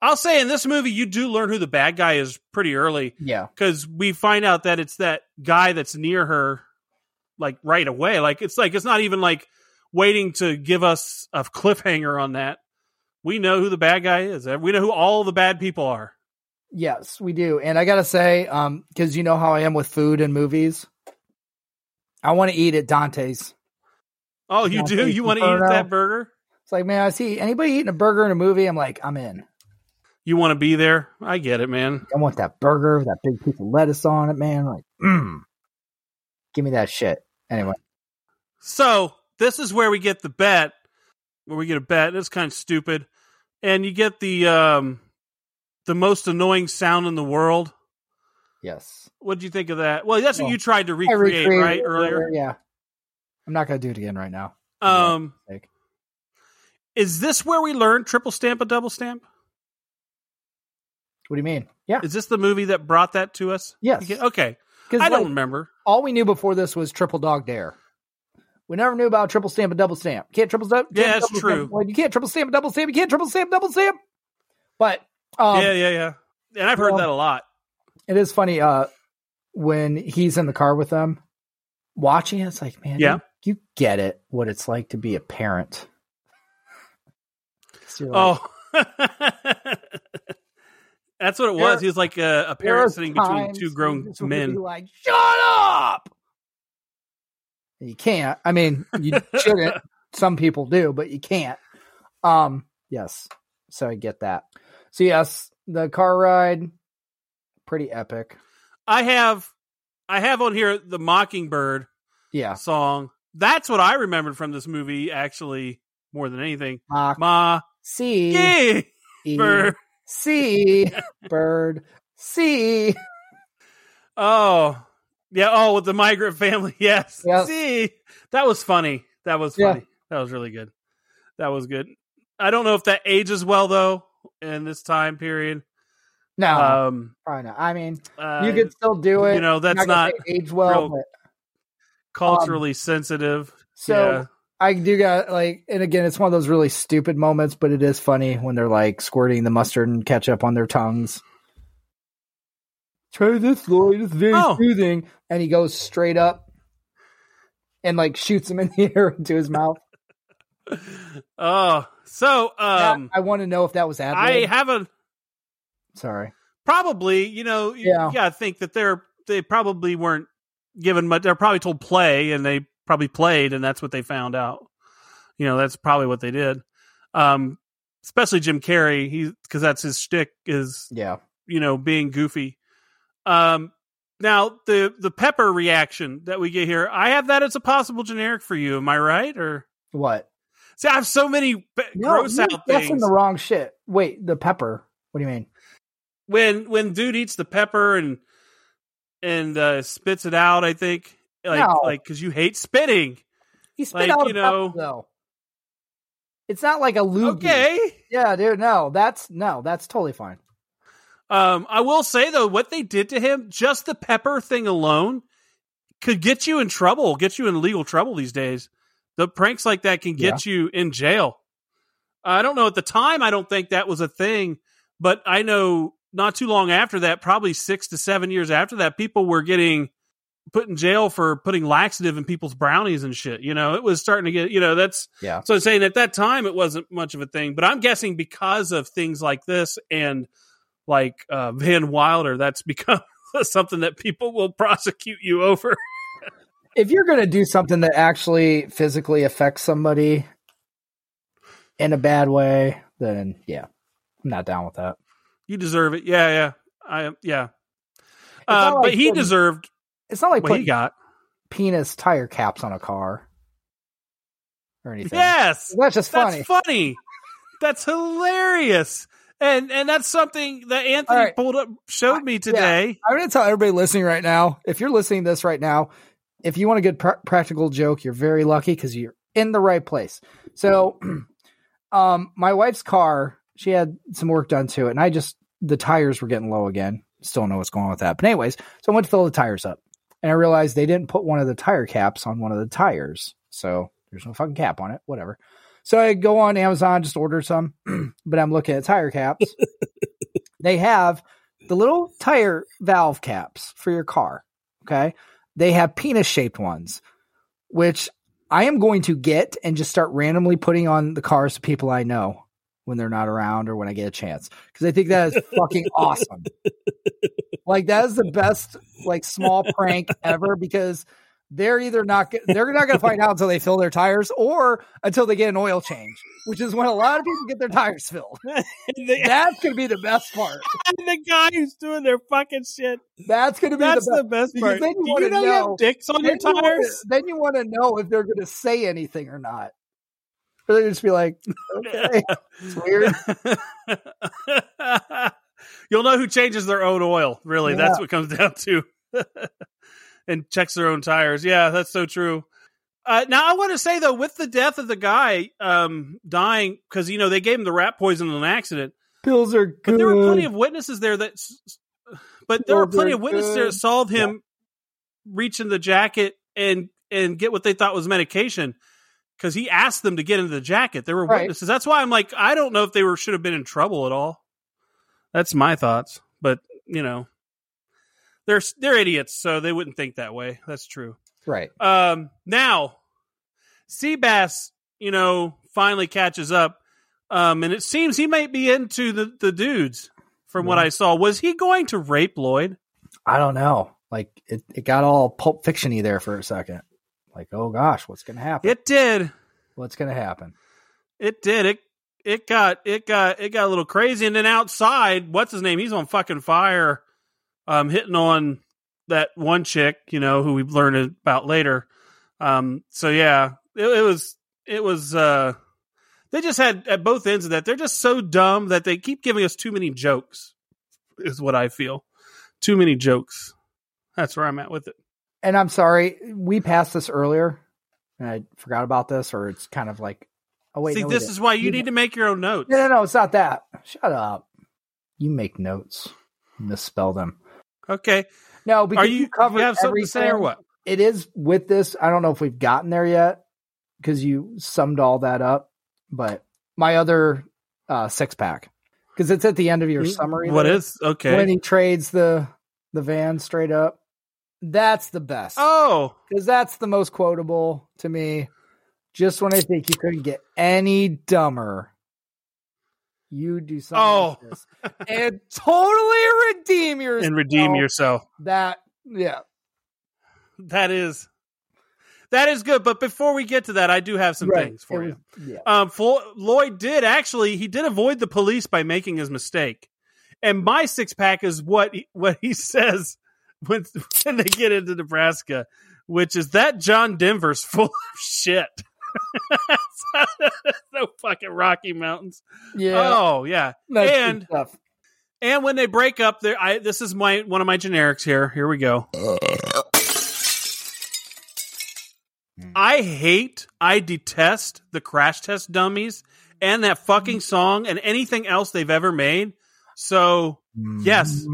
I'll say in this movie, you do learn who the bad guy is pretty early Yeah. because we find out that it's that guy that's near her, like right away. Like it's like it's not even like waiting to give us a cliffhanger on that. We know who the bad guy is. We know who all the bad people are. Yes, we do. And I gotta say, um, because you know how I am with food and movies, I want to eat at Dante's. Oh, you do? You want to eat that burger? It's like, man, I see anybody eating a burger in a movie, I'm like, I'm in. You want to be there? I get it, man. I want that burger, with that big piece of lettuce on it, man. Like, mm. give me that shit. Anyway, So this is where we get the bet, where we get a bet. It's kind of stupid, and you get the um, the most annoying sound in the world. Yes, What did you think of that? Well, that's what you tried to recreate, right? Earlier. Yeah, I'm not gonna do it again right now. Um, is this where we learned triple stamp a double stamp? what do you mean? Yeah, Is this the movie that brought that to us? yes. Okay. Because I don't remember. all we knew before this was triple dog dare. We never knew about triple stamp and double stamp. Can't triple stamp. Yeah, that's double true. Stamp. Well, you can't triple stamp and double stamp. You can't triple stamp double stamp. But um, yeah, yeah, yeah. And I've heard well- that a lot. It is funny uh, when he's in the car with them, watching it. It's like, man, Yeah. you, you get it what it's like to be a parent. Like, Oh. That's what it was. There- he was like a, a parent sitting between two grown you just wanna men. Like, shut up. You can't. I mean, you shouldn't. Some people do, but you can't. Um. Yes. So I get that. So yes, the car ride, pretty epic. I have, I have on here the Mockingbird Yeah. song. That's what I remembered from this movie, actually, more than anything. Mock. Ma, C. E, bird. C. Bird. See, Oh, yeah. Oh, with the migrant family. Yes. Yes. See, that was funny. That was Yeah. funny. That was really good. That was good. I don't know if that ages well though in this time period. No, Um, probably not. I mean, uh, you could still do it. you know, that's I'm gonna not age well, but culturally sensitive. so yeah. I do got like, and again, it's one of those really stupid moments, but it is funny when they're like squirting the mustard and ketchup on their tongues. Try this, Lloyd. It's very Oh. soothing. And he goes straight up and like shoots him in the air into his mouth. Oh, so That- um, I want to know if that was ad I haven't Sorry. probably. You know, Yeah. gotta think that they're they probably weren't given much. They're probably told play, and they probably played, and that's what they found out. You know, that's probably what they did. Um, especially Jim Carrey, he because that's his shtick is Yeah. you know being goofy. Um, now the the pepper reaction that we get here, I have that as a possible generic for you. Am I right? Or What? see, I have so many pe- gross out things. the wrong shit. Wait, the pepper. What do you mean? When when dude eats the pepper and and uh, spits it out, I think like No. like because you hate spitting. He spit Like, out you know- pepper, though. It's not like a loogie. Okay. Yeah, dude. No, that's no, that's totally fine. Um, I will say though, what they did to him, just the pepper thing alone, could get you in trouble, get you in legal trouble these days. The pranks like that can get you in jail. I don't know at the time. I don't think that was a thing, but I know not too long after that, probably six to seven years after that, people were getting put in jail for putting laxative in people's brownies and shit. You know, it was starting to get. You know, that's Yeah. so I'm saying at that time it wasn't much of a thing, but I'm guessing because of things like this and like uh, Van Wilder, that's become something that people will prosecute you over. If you're gonna do something that actually physically affects somebody in a bad way, then yeah, I'm not down with that. You deserve it. Yeah, yeah, I yeah. Uh, like but he putting- deserved It's not like what he got. penis tire caps on a car or anything. Yes, that's just funny. that's funny. That's hilarious. And and that's something that Anthony right. pulled up showed me today. I'm going to tell everybody listening right now if you're listening to this right now, if you want a good pr- practical joke, you're very lucky because you're in the right place. So, um, my wife's car, she had some work done to it, and I just, the tires were getting low again. Still don't know what's going on with that. But, anyways, so I went to fill the tires up, and I realized they didn't put one of the tire caps on one of the tires. So, there's no fucking cap on it, whatever. So, I go on Amazon, just order some, but I'm looking at tire caps. they have the little tire valve caps for your car. Okay. They have penis shaped ones, which I am going to get and just start randomly putting on the cars of people I know when they're not around or when I get a chance. Cause I think that is fucking awesome. Like that is the best like small prank ever because they're either not they're not going to find out until they fill their tires or until they get an oil change, which is when a lot of people get their tires filled. That's going to be the best part. the guy who's doing their fucking shit. That's going to be That's the best. the best part. then you you know, you have dicks on your then you wanna- then you want to know if they're going to say anything or not. Or they're just be like, okay, it's weird. You'll know who changes their own oil. Really, that's what it comes down to. and checks their own tires. Yeah, that's so true. Uh, now I want to say though, with the death of the guy um, dying, because you know they gave him the rat poison in an accident, Pills are good. but there were plenty of witnesses there that, but there were plenty of witnesses there that good. saw him reach in the jacket and and get what they thought was medication. Because he asked them to get into the jacket. There were Right. witnesses. That's why I'm like, I don't know if they were should have been in trouble at all. That's my thoughts. But you know, they're they're idiots, so they wouldn't think that way. That's true. right. Um, now, Seabass, you know, finally catches up, um, and it seems he might be into the the dudes. From what I saw, was he going to rape Lloyd? I don't know. Like it, it got all pulp fictiony there for a second. Like, oh gosh, what's going to happen? It did. what's going to happen? It did. It it got it got it got a little crazy, and then outside, what's his name? He's on fucking fire, um, hitting on that one chick, you know, who we learned about later. Um, so yeah, it, it was it was. uh They just had at both ends of that. They're just so dumb that they keep giving us too many jokes. Is what I feel. too many jokes. That's where I'm at with it. And I'm sorry, we passed this earlier, and I forgot about this, or it's kind of like, oh wait, See, no, this is why you need to make your own notes. No, no, no, it's not that. Shut up. You make notes, misspell them. Okay. No, because Are you, you covered have something to say or what? It is with this. I don't know if we've gotten there yet because you summed all that up. But my other uh, six pack because it's at the end of your summary. Mm, What there, is okay? when he trades the the van straight up? That's the best oh, because that's the most quotable to me. Just when I think you couldn't get any dumber, you do something Oh. like this and totally redeem yourself. and redeem yourself. that. Yeah, That is that is good. But before we get to that, I do have some Right. things for It you. yeah. Um, Flo- Lloyd did actually he did avoid the police by making his mistake, and my six pack is what he, what he says when when they get into Nebraska, which is that John Denver's full of shit. no fucking Rocky Mountains. Yeah, Oh yeah, that's and stuff. and when they break up, there. I this is my one of my generics here. Here we go. Hmm. I hate, I detest the crash test dummies and that fucking hmm. song and anything else they've ever made. So yes,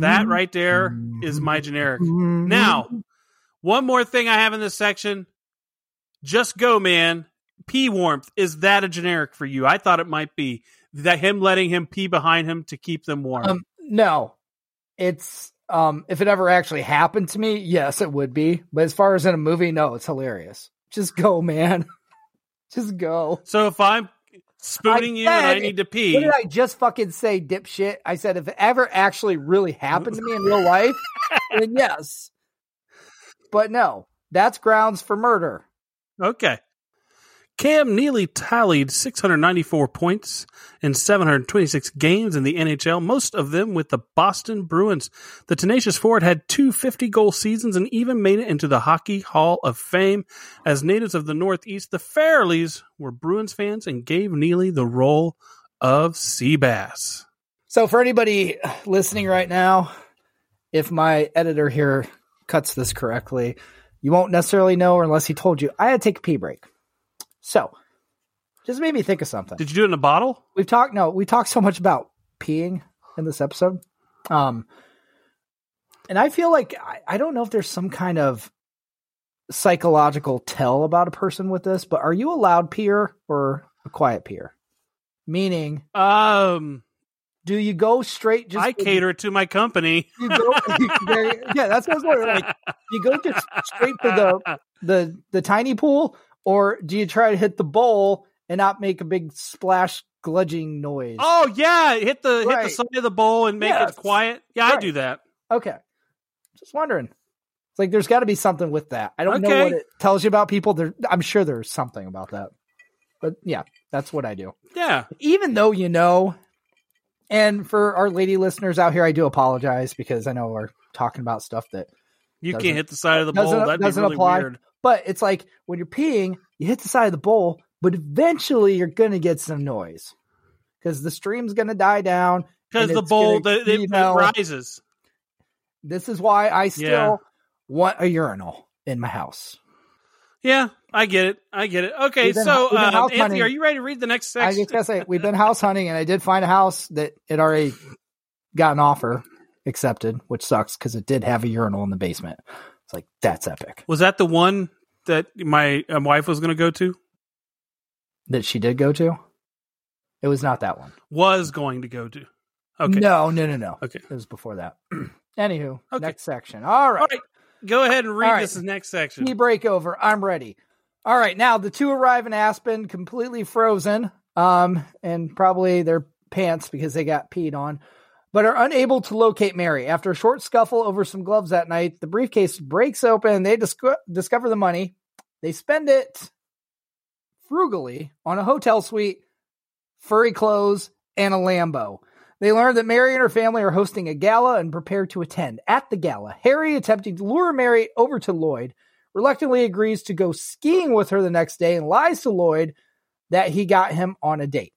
that right there is my generic. Now, one more thing I have in this section. Just go, man. Pee warmth. Is that a generic for you? I thought it might be that him letting him pee behind him to keep them warm. Um, no, it's um, if it ever actually happened to me, yes, it would be. But as far as in a movie, no, it's hilarious. Just go, man. Just go. so if I'm spooning I you and I need to pee. What did I just fucking say, dipshit? I said if it ever actually really happened to me in real life, then yes. But no, that's grounds for murder. Okay. Cam Neely tallied 694 points in 726 games in the NHL, most of them with the Boston Bruins. The tenacious forward had two 50 goal seasons and even made it into the Hockey Hall of Fame. As natives of the Northeast, the Farrellys were Bruins fans and gave Neely the role of Seabass. So for anybody listening right now, if my editor here cuts this correctly, you won't necessarily know unless he told you. I had to take a pee break. So just made me think of something. Did you do it in a bottle? We've talked no, we talked so much about peeing in this episode. Um and I feel like I, I don't know if there's some kind of psychological tell about a person with this, but are you a loud peer or a quiet peer? Meaning, Um, do you go straight just I cater to my company. you go yeah, that's what I was wondering. Like you go just straight for the the the tiny pool, or do you try to hit the bowl and not make a big splash gludging noise? Oh yeah, hit the hit the side of the bowl and make Yes. it quiet. Yeah, I do that. Okay. Just wondering. It's like there's got to be something with that. I don't know what it tells you about people. There, I'm sure there's something about that. But yeah, that's what I do. Yeah. Even though you know, and for our lady listeners out here, I do apologize because I know we're talking about stuff that, You can't hit the side of the bowl. be doesn't really apply. weird. But it's like when you're peeing, you hit the side of the bowl, but eventually you're going to get some noise because the stream's going to die down. Because the bowl, gonna, the, it, rises. This is why I still Yeah. want a urinal in my house. Yeah, I get it. I get it. Okay, so um, house Anthony, are you ready to read the next I section? just gotta say, we've been house hunting, and I did find a house that it already got an offer accepted, which sucks because it did have a urinal in the basement. It's like that's epic Was that the one that my um, wife was going to go to? that she did go to. It was not that one. Was going to go to. Okay. No, no, no, no. Okay. It was before that. Anywho, Okay. next section. All right. All right. Go ahead and read right. this next section. Key breakover. I'm ready. All right, now the two arrive in Aspen, completely frozen, um, and probably their pants because they got peed on, but are unable to locate Mary. After a short scuffle over some gloves that night, the briefcase breaks open. They disco- discover the money. They spend it frugally on a hotel suite, furry clothes, and a Lambo. They learn that Mary and her family are hosting a gala and prepare to attend. At the gala, Harry, attempting to lure Mary over to Lloyd, reluctantly agrees to go skiing with her the next day and lies to Lloyd that he got him on a date.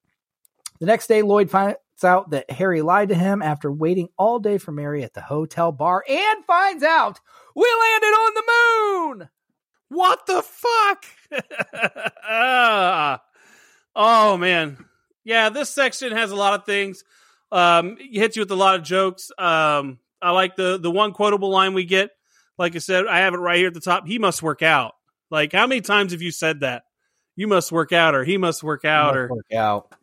The next day, Lloyd fi- out that Harry lied to him after waiting all day for Mary at the hotel bar and finds out we landed on the moon. What the fuck? Ah. oh man, yeah. This section has a lot of things. Um, it hits you with a lot of jokes. Um, I like the the one quotable line we get. Like I said, I have it right here at the top. He must work out. Like, how many times have you said that? You must work out, or he must work out, or work out.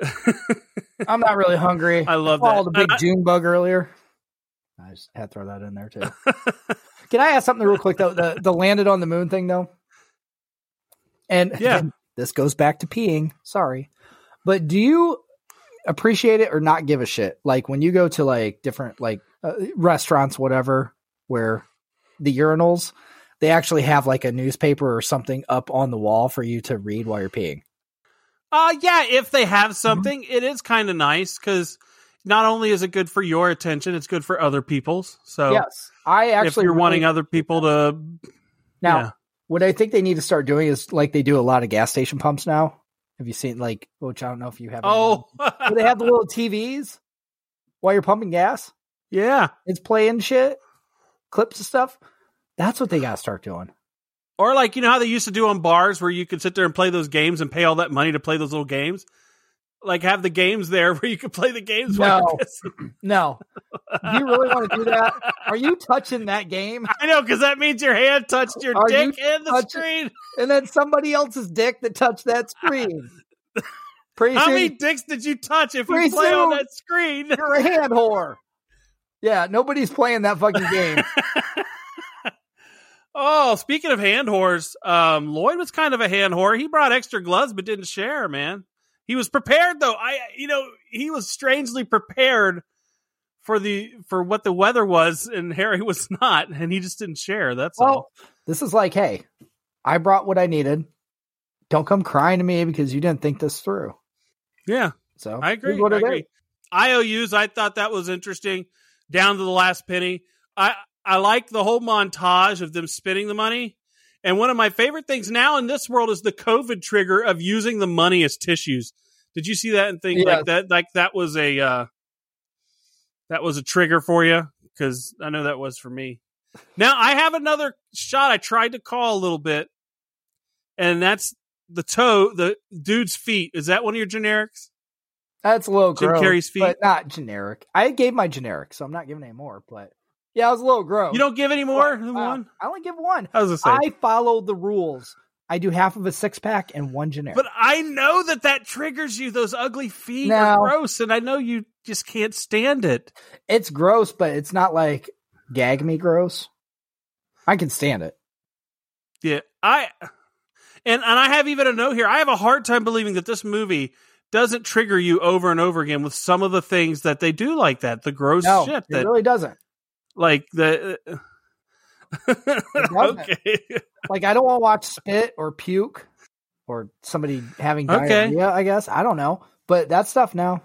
I'm not really hungry. I love All that. the big I- June bug earlier. I just had to throw that in there too. Can I ask something real quick though? The the landed on the moon thing though. And Yeah. this goes back to peeing. Sorry, but do you appreciate it or not give a shit? Like when you go to like different like uh, restaurants, whatever, where the urinals they actually have like a newspaper or something up on the wall for you to read while you're peeing. Uh yeah, if they Mm-hmm. have something, it is kind of nice because not only is it good for your attention, it's good for other people's. So yes, I actually if you're really- wanting other people to, now. yeah. What I think they need to start doing is like they do a lot of gas station pumps now. Have you seen like which I don't know if you have oh, where they have the little TVs while you're pumping gas? yeah, It's playing shit, clips and stuff. That's what they gotta start doing. Or like you know how they used to do on bars where you could sit there and play those games and pay all that money to play those little games. Like have the games there where you could play the games. No. No. do you really want to do that? Are you touching that game? I know because that means your hand touched your Are dick you and the touching- screen. And then somebody else's dick that touched that screen. Pretty How soon many dicks did you touch if you play on that screen? you're a hand whore. Yeah, nobody's playing that fucking game. Oh, speaking of hand whores, um, Lloyd was kind of a hand whore. He brought extra gloves but didn't share, man. He was prepared though. I you know, he was strangely prepared for the for what the weather was and Harry was not and he just didn't share. That's Well, all. this is like, hey, I brought what I needed. Don't come crying to me because you didn't think this through. Yeah, So I agree. I is. agree. IOUs, I thought that was interesting down to the last penny. I I like the whole montage of them spending the money. And one of my favorite things now in this world is the COVID trigger of using the money as tissues. Did you see that and think Yes. like that? Like that was a uh, that was a trigger for you because I know that was for me. Now I have another shot. I tried to call a little bit, and that's the toe, the dude's feet. Is that one of your generics? That's a little Jim gross, Carrey's feet? but not generic. I gave my generic, so I'm not giving any more. But yeah, I was a little gross. You don't give any more than Uh, one. I only give one. I was I follow the rules. I do half of a six pack and one generic. but I know that that triggers you. Those ugly feet No. are gross, and I know you just can't stand it. it's gross, but it's not like gag me gross. I can stand it. Yeah, I and and I have even a note here. I have a hard time believing that this movie doesn't trigger you over and over again with some of the things that they do like that. The gross No, shit it that really doesn't. Like the. okay. Like I don't want to watch spit or puke or somebody having Okay. diarrhea. I guess I don't know, but that stuff now.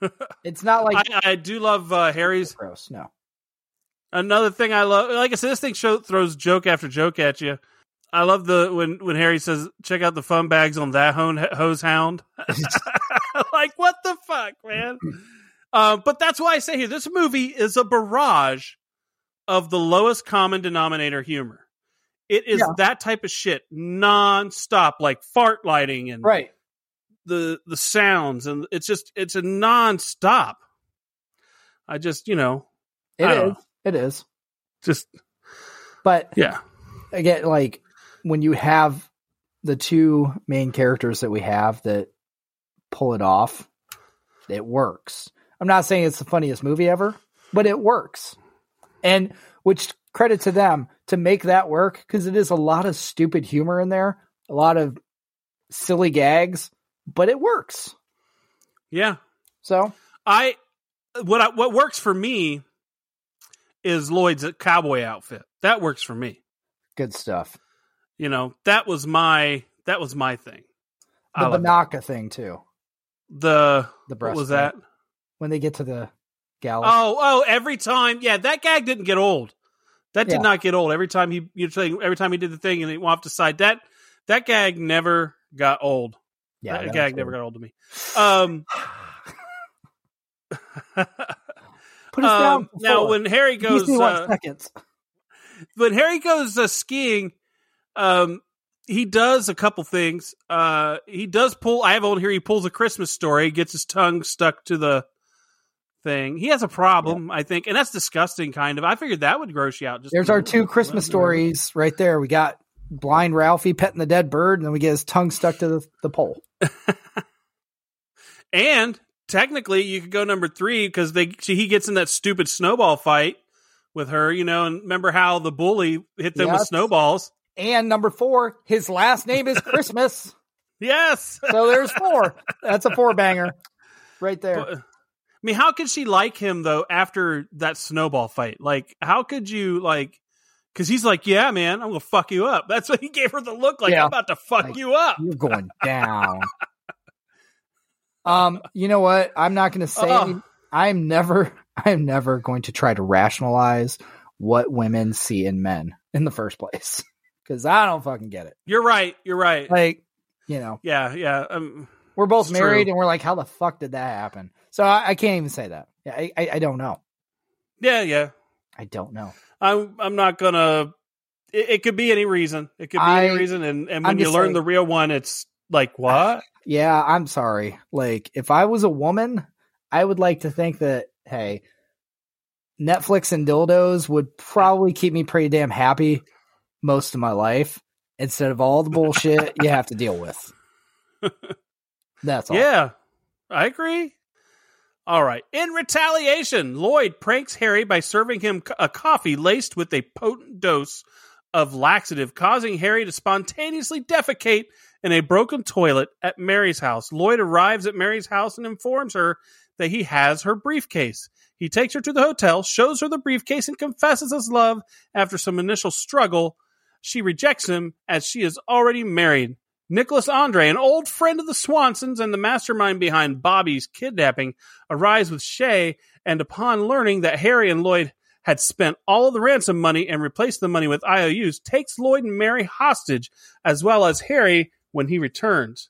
It's not like I, I do love uh, Harry's gross. No, Another thing I love, like I said, this thing show, throws joke after joke at you. I love the when when Harry says, "Check out the fun bags on that hone, hose hound." like what the fuck, man? Uh, but that's why I say here, this movie is a barrage of the lowest common denominator humor. It is Yeah. that type of shit, nonstop, like fart lighting and right? the the sounds, and it's just it's a nonstop. I just you know It is. It is. just But yeah again, like when you have the two main characters that we have that pull it off, it works. I'm not saying it's the funniest movie ever, but it works. And which credit to them to make that work because it is a lot of stupid humor in there, a lot of silly gags, but it works. yeah. So I what I, what works for me is Lloyd's cowboy outfit. That works for me. good stuff. You know, that was my that was my thing. The. Banaka thing too. the The what breast was that? When they get to the gallop? Oh, oh, every time. Yeah, that gag didn't get old. That did Yeah. not get old. Every time he you saying every time he did the thing and he went off to side that that gag never got old. yeah, that that gag never got old to me. Um Put us down. Um, now, when Harry goes, uh, seconds. when Harry goes uh, skiing, um, he does a couple things. Uh, he does pull. I have on here. He pulls a Christmas story. Gets his tongue stuck to the thing. He has a problem, I think, and that's disgusting. Kind of. I figured that would gross you out. Just There's our two Christmas stories right there. We got blind Ralphie petting the dead bird, and then we get his tongue stuck to the, the pole. And technically, you could go number three because they she, he gets in that stupid snowball fight with her. You know, and remember how the bully hit them with snowballs? And number four, his last name is Christmas. Yes. so there's four. That's a four banger right there. But, I mean, how could she like him though after that snowball fight? Like, how could you like? Because he's like, "Yeah, man, I'm gonna fuck you up." That's what he gave her the look like. Yeah. I'm about to fuck Like, you up. You're going down. um, you know what? I'm not to say. Oh. any- I'm never. I'm never going to try to rationalize what women see in men in the first place because I don't fucking get it. You're right. You're right. Like, you know, yeah, yeah. Um, we're both married true. and we're like, how the fuck did that happen? So I, I can't even say that. Yeah, I, I, I don't know. yeah, yeah. I don't know. I'm. I'm not gonna. It, it could be any reason. It could be I- any reason. And and I'm when you learn the real one, it's like what? Yeah, I'm sorry. Like, if I was a woman, I would like to think that, hey, Netflix and dildos would probably keep me pretty damn happy most of my life instead of all the bullshit you have to deal with. That's all. Yeah, I agree. All right. In retaliation, Lloyd pranks Harry by serving him a coffee laced with a potent dose of laxative, causing Harry to spontaneously defecate in a broken toilet at Mary's house. Lloyd arrives at Mary's house and informs her that he has her briefcase. He takes her to the hotel, shows her the briefcase, and confesses his love after some initial struggle. She rejects him as she is already married. Nicholas Andre, an old friend of the Swansons and the mastermind behind Bobby's kidnapping, arrives with Shay, and upon learning that Harry and Lloyd had spent all of the ransom money and replaced the money with IOUs, takes Lloyd and Mary hostage, as well as Harry when he returns.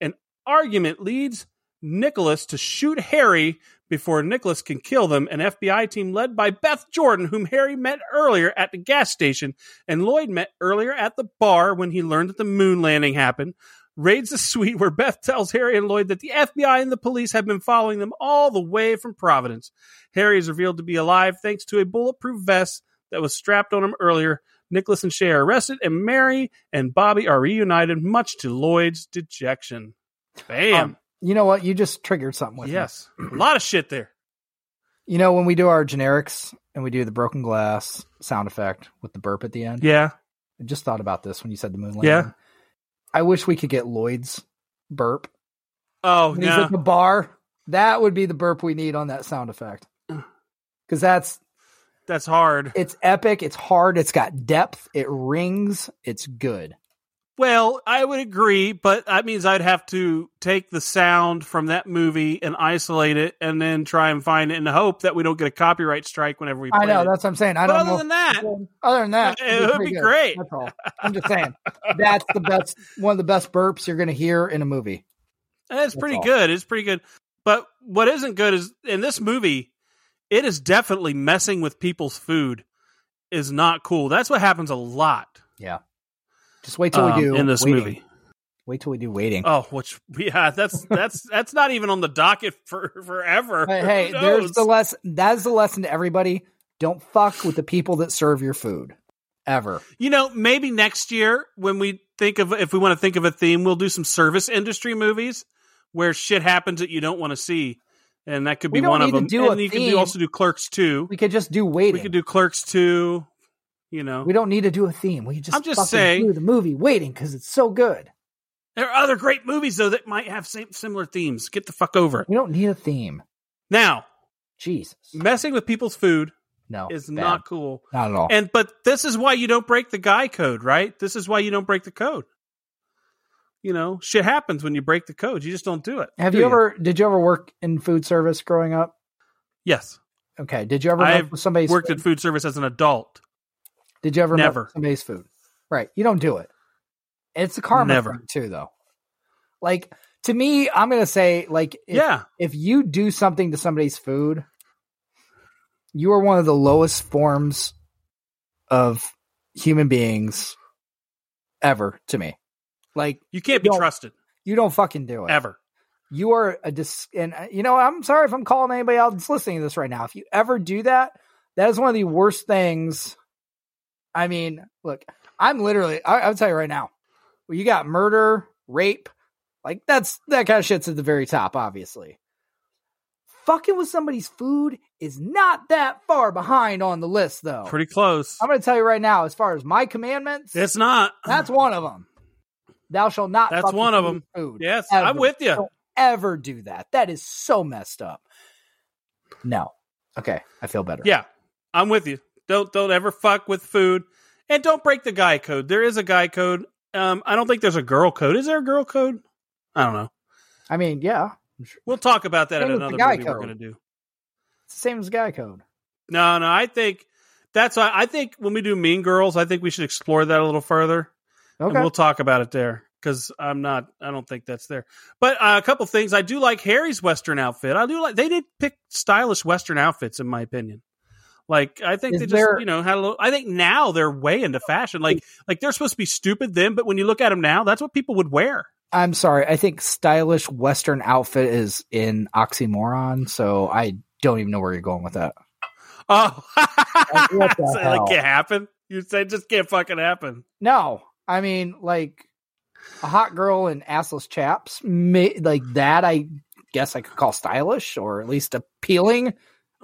An argument leads Nicholas to shoot Harry before Nicholas can kill them. An FBI team led by Beth Jordan, whom Harry met earlier at the gas station, and Lloyd met earlier at the bar when he learned that the moon landing happened, raids the suite where Beth tells Harry and Lloyd that the FBI and the police have been following them all the way from Providence. Harry is revealed to be alive thanks to a bulletproof vest that was strapped on him earlier. Nicholas and Shay are arrested, and Mary and Bobby are reunited, much to Lloyd's dejection. Bam. Um, you know what? You just triggered something with me. yes. A lot of shit there. You know, when we do our generics and we do the broken glass sound effect with the burp at the end, Yeah. I just thought about this when you said the moon landing. Yeah. I wish we could get Lloyd's burp. Oh, When he's at the bar, that would be the burp we need on that sound effect. Because that's That's hard. it's epic, it's hard, it's got depth, it rings, it's good. Well, I would agree, but that means I'd have to take the sound from that movie and isolate it and then try and find it in the hope that we don't get a copyright strike whenever we play I know, it. that's what I'm saying. I but don't other know. than that, other than that, it it'd be good. great. That's all. I'm just saying. That's the best one of the best burps you're gonna hear in a movie. it's pretty all. good. It's pretty good. But what isn't good is in this movie, it is definitely messing with people's food is not cool. That's what happens a lot Yeah. Just wait till um, we do in this waiting. movie. Wait till we do waiting. Oh, which yeah, that's that's that's not even on the docket for forever. Hey, hey, there's the lesson. That's the lesson to everybody. Don't fuck with the people that serve your food. Ever. You know, maybe next year when we think of if we want to think of a theme, we'll do some service industry movies where shit happens that you don't want to see, and that could be one of them. and you can theme. do, also do Clerks too. We could just do waiting. We could do Clerks two. You know, We don't need to do a theme. We just I'm just saying- do the movie waiting because it's so good. there are other great movies though that might have same, similar themes. Get the fuck over it. We don't need a theme. Now, Jesus. messing with people's food No. is bad. not cool. Not at all. And but this is why you don't break the guy code, right? This is why you don't break the code. You know, shit happens when you break the code. You just don't do it. Have do you ever did you ever work in food service growing up? Yes. Okay. Did you ever I've mess with Worked food? in food service as an adult. Did you ever mess Never. somebody's food? Right. You don't do it. It's a karma Never. thing too, though. Like, to me, I'm gonna say like if, yeah. if you do something to somebody's food, you are one of the lowest forms of human beings ever to me. Like You can't be Don't- trusted you don't fucking do it. ever. You are a dis and uh, you know, I'm sorry if I'm calling anybody out that's listening to this right now. If you ever do that, that is one of the worst things. I mean, look, I'm literally I, I'll tell you right now. Well, you got murder, rape, like that's that kind of shit's at the very top, obviously. Fucking with somebody's food is not that far behind on the list, though. Pretty close. I'm going to tell you right now, as far as my commandments, It's not. that's one of them. Thou shalt not. That's one of them. Food. Yes, Ever. I'm with you. Don't ever do that. That is so messed up. No. Okay, I feel better. Yeah, I'm with you. Don't don't ever fuck with food, and don't break the guy code. There is a guy code. Um, I don't think there's a girl code. Is there a girl code? I don't know. I mean, yeah, We'll talk about that Same in another movie we're going to do. it's the same as guy code. No, no, I think that's why I think when we do Mean Girls, I think we should explore that a little further. And Okay. we'll talk about it there because I'm not. I don't think that's there. But uh, a couple things I do like Harry's Western outfit. I do like they did pick stylish Western outfits in my opinion. Like I think Is they just there- you know had a little. I think now they're way into fashion. Like like they're supposed to be stupid then, but when you look at them now, that's what people would wear. I'm sorry. I think stylish Western outfit is in oxymoron, so I don't even know where you're going with that. Oh, what So, like can't happen. You say just can't fucking happen. No, I mean like a hot girl in assless chaps, may, like that. I guess I could call stylish or at least appealing.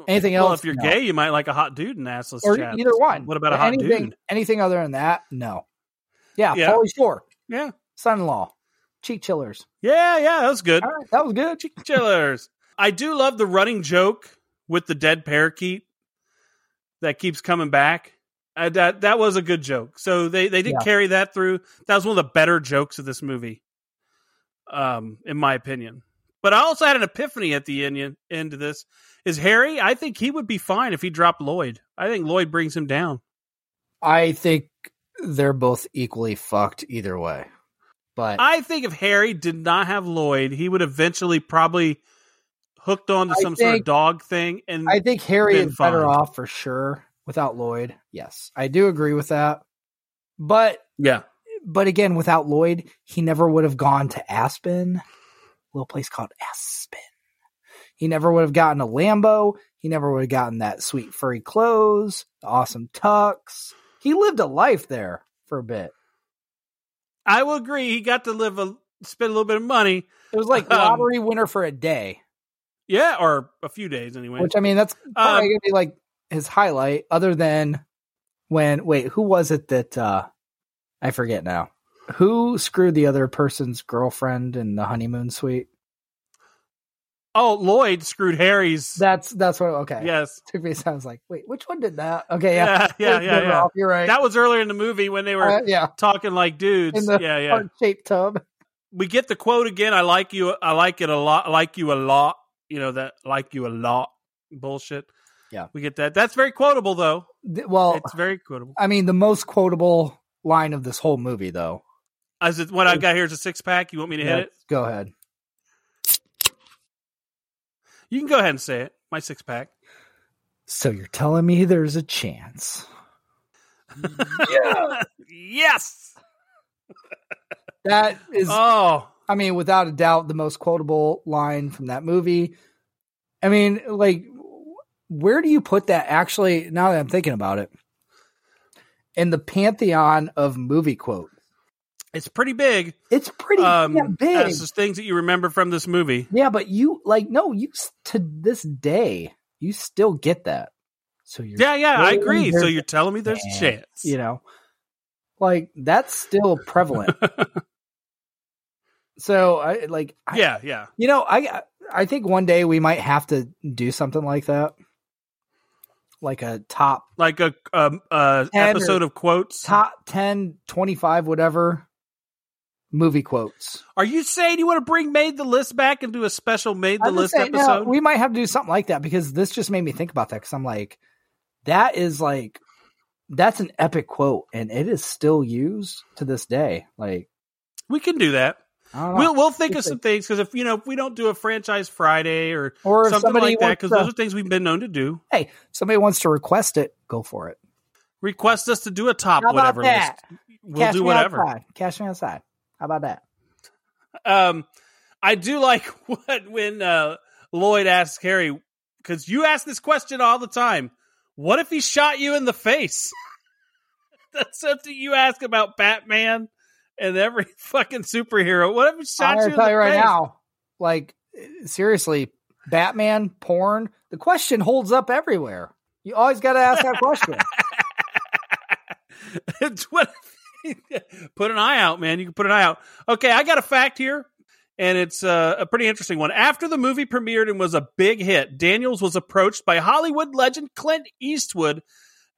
Anything Well, else? if you're No. gay, you might like a hot dude in assless or chaps. either one. What about a hot anything, dude? Anything other than that? No. Yeah, Yeah. Pauly Shore, Yeah, son-in-law, cheek chillers. yeah, yeah. That was good. Right, that was good. Cheek chillers. I do love the running joke with the dead parakeet that keeps coming back. Uh, that that was a good joke. So they they did Yeah. carry that through. That was one of the better jokes of this movie, um, in my opinion. But I also had an epiphany at the end end of this. Is Harry? I think he would be fine if he dropped Lloyd. I think Lloyd brings him down. I think they're both equally fucked either way. But I think if Harry did not have Lloyd, he would eventually probably hooked on to I some sort of dog thing. And I think Harry is better off for sure without Lloyd. Yes, I do agree with that. But yeah, but again, without Lloyd, he never would have gone to Aspen, little place called Aspen. He never would have gotten a Lambo. He never would have gotten that sweet furry clothes, the awesome tux. He lived a life there for a bit. I will agree. He got to live a spend a little bit of money. It was like Um, lottery winner for a day, Yeah, or a few days anyway. which I mean, that's Um, probably gonna be like his highlight. Other than when, wait, who was it that uh I forget now? Who screwed the other person's girlfriend in the honeymoon suite? oh, Lloyd screwed Harry's. That's that's what. Okay, yes, took me. I was like, wait, which one did that? Okay, yeah, yeah, yeah, yeah, yeah. You're right. That was earlier in the movie when they were Uh, yeah, talking like dudes. in the yeah, yeah. heart shaped tub. We get the quote again. I like you. I like it a lot. I like you a lot. You know that like you a lot bullshit. Yeah. we get that. That's very quotable though. Th- Well, It's very quotable. I mean, the most quotable line of this whole movie, though. As it, what I've got here is a six pack. You want me to hit it? Go ahead. You can go ahead and say it. My six pack. So you're telling me there's a chance yeah. yes. that is Oh, I mean, without a doubt, the most quotable line from that movie. I mean, like, where do you put that? Actually, now that I'm thinking about it, in the pantheon of movie quote, it's pretty big. it's pretty Um, big. as things that you remember from this movie. Yeah, but you like no, you to this day you still get that. So you're Yeah, yeah, I agree. So you're telling me there's a chance, you know, like that's still prevalent. so I like I, yeah, yeah. You know, I I think one day we might have to do something like that, like a top Like a um, uh, 10 or- episode of quotes. top 10, 25, whatever movie quotes. Are you saying you want to bring Made the List back and do a special Made the List saying, no, episode? we might have to do something like that because this just made me think about that because I'm like, that is like, that's an epic quote and it is still used to this day. Like, we can do that. I don't know. We'll we'll think of some things because if you know if we don't do a franchise Friday or, or something like that, because those are things we've been known to do. hey, somebody wants to request it, go for it. Request us to do a top whatever that? list. We'll Cash do whatever. outside. Cash me outside. How about that? Um, I do like what when uh, Lloyd asks Harry because you ask this question all the time. What if he shot you in the face? That's something you ask about Batman and every fucking superhero. What if he shot I'm you tell the you right face? now, like seriously, Batman, porn. The question holds up everywhere. You always got to ask that question. What- put an eye out, man. You can put an eye out. Okay, I got a fact here, and it's uh, a pretty interesting one. After the movie premiered and was a big hit, Daniels was approached by Hollywood legend Clint Eastwood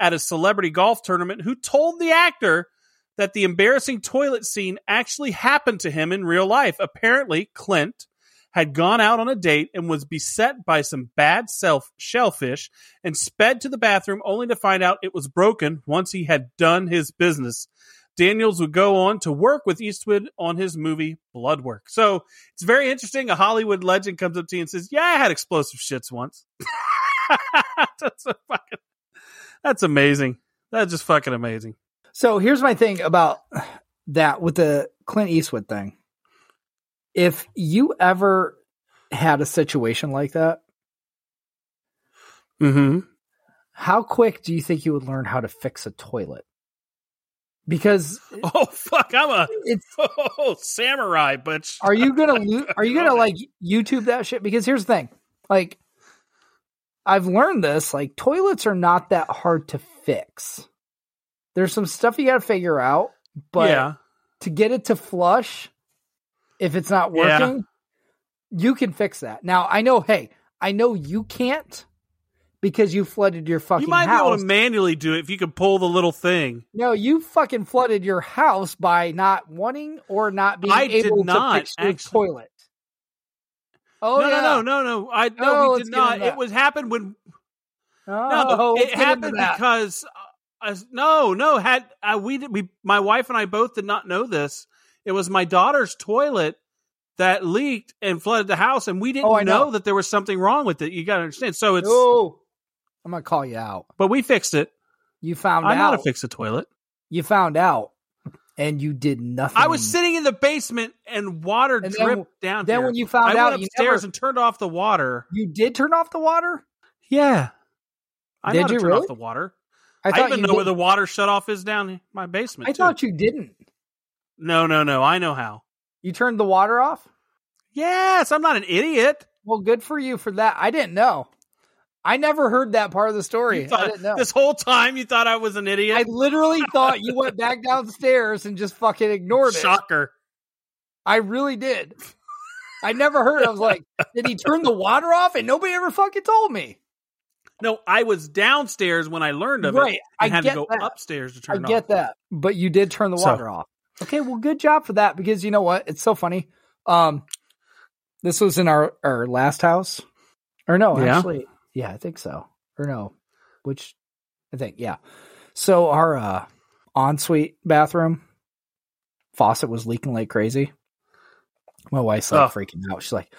at a celebrity golf tournament, who told the actor that the embarrassing toilet scene actually happened to him in real life. Apparently, Clint had gone out on a date and was beset by some bad self shellfish and sped to the bathroom only to find out it was broken once he had done his business. Daniels would go on to work with Eastwood on his movie Bloodwork. So it's very interesting. A Hollywood legend comes up to you and says, Yeah, I had explosive shits once. that's fucking that's amazing. That's just fucking amazing. So here's my thing about that with the Clint Eastwood thing. If you ever had a situation like that, Mm-hmm. how quick do you think you would learn how to fix a toilet? Because Oh fuck, I'm a it's oh, samurai, but are you gonna lo- are you gonna like YouTube that shit? Because here's the thing, like I've learned this, like toilets are not that hard to fix. There's some stuff you got to figure out, but yeah. to get it to flush, if it's not Yeah. working, you can fix that. Now I know, hey, I know you can't because you flooded your fucking house. You might house. be able to manually do it if you could pull the little thing. no, you fucking flooded your house by not wanting or not being I able not, to fix your actually. toilet. Oh no, yeah. no, no, no, no. I no, Oh, we did not. It was happened when Oh, no, it happened because uh, no, no. Had uh, we did we my wife and I both did not know this. It was my daughter's toilet that leaked and flooded the house, and we didn't Oh, know. know. that there was something wrong with it. You got to understand. So it's, Oh, I'm gonna call you out. but we fixed it. You found I know how to fix a toilet. You found out, and you did nothing. I was sitting in the basement and water And then- dripped down. Then here. when you found I out, went you upstairs never, and turned off the water. you did turn off the water. Yeah, I Did know how to you turn really? off the water. I I, even know where the water shut off is down in my basement. I too. thought you didn't. No, no, no. I know how. You turned the water off. Yes, I'm not an idiot. Well, good for you for that. I didn't know. I never heard that part of the story. I thought- didn't know. This whole time you thought I was an idiot. I literally thought you went back downstairs and just fucking ignored it. Shocker. I really did. I never heard. I was like, did he turn the water off? And nobody ever fucking told me. No, I was downstairs when I learned of Right, it. I had to go that. upstairs to I turn it get off. that, but you did turn the So- water off. Okay, well, good job for that because you know what? It's so funny. Um, this was in our our last house, or no? Yeah. Actually, yeah, I think so. Or no, which I think yeah. So our uh, ensuite bathroom faucet was leaking like crazy. My wife's like Oh. freaking out. She's like,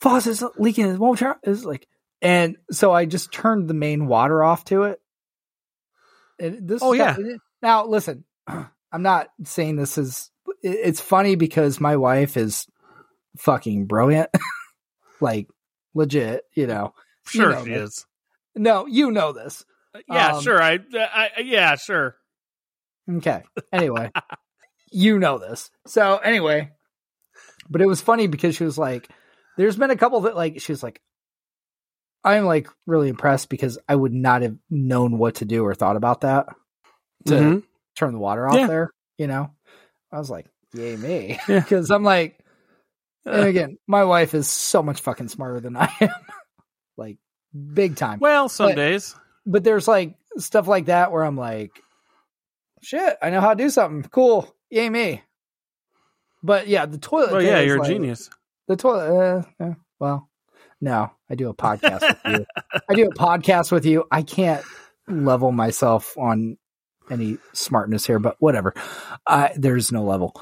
"Faucet's leaking. It won't turn." It's like, and so I just turned the main water off to it. And this Oh, yeah. now listen, I'm not saying this is. It's funny because my wife is fucking brilliant, like legit. You know, You Sure, know she this. is. no, you know this. Yeah, Um, sure. I, I, yeah, sure. Okay. Anyway, you know this. So anyway, but it was funny because she was like, "There's been a couple that like she was like." I'm like really impressed because I would not have known what to do or thought about that to Mhm. turn the water off Yeah. there. You know, I was like, "Yay me!" Yeah. Because I'm like, and Uh, again, my wife is so much fucking smarter than I am, like big time. well, some but- days. But there's like stuff like that where I'm like, "Shit, I know how to do something. Cool, yay me!" But yeah, the toilet. Well, yeah, you're a like- genius. The toilet. Uh, uh, well, no, I do a podcast with you. I do a podcast with you. I can't level myself on any smartness here, but whatever. Uh, there's no level.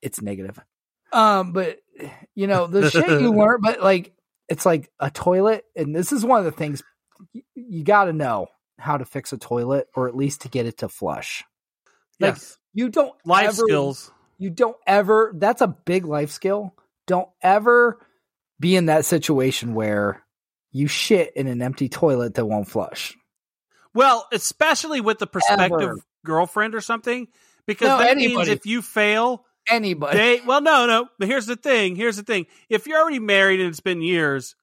It's negative. Um, but you know the shit you learn, but like it's like a toilet, and this is one of the things you, you got to know how to fix a toilet, or at least to get it to flush. Like yes. you don't Life ever, skills. You don't ever. That's a big life skill. Don't ever be in that situation where you shit in an empty toilet that won't flush. Well, especially with the prospective Ever. girlfriend or something, because No, that means if you fail, Anybody. they well, no, no. But here's the thing. Here's the thing. If you're already married and it's been years,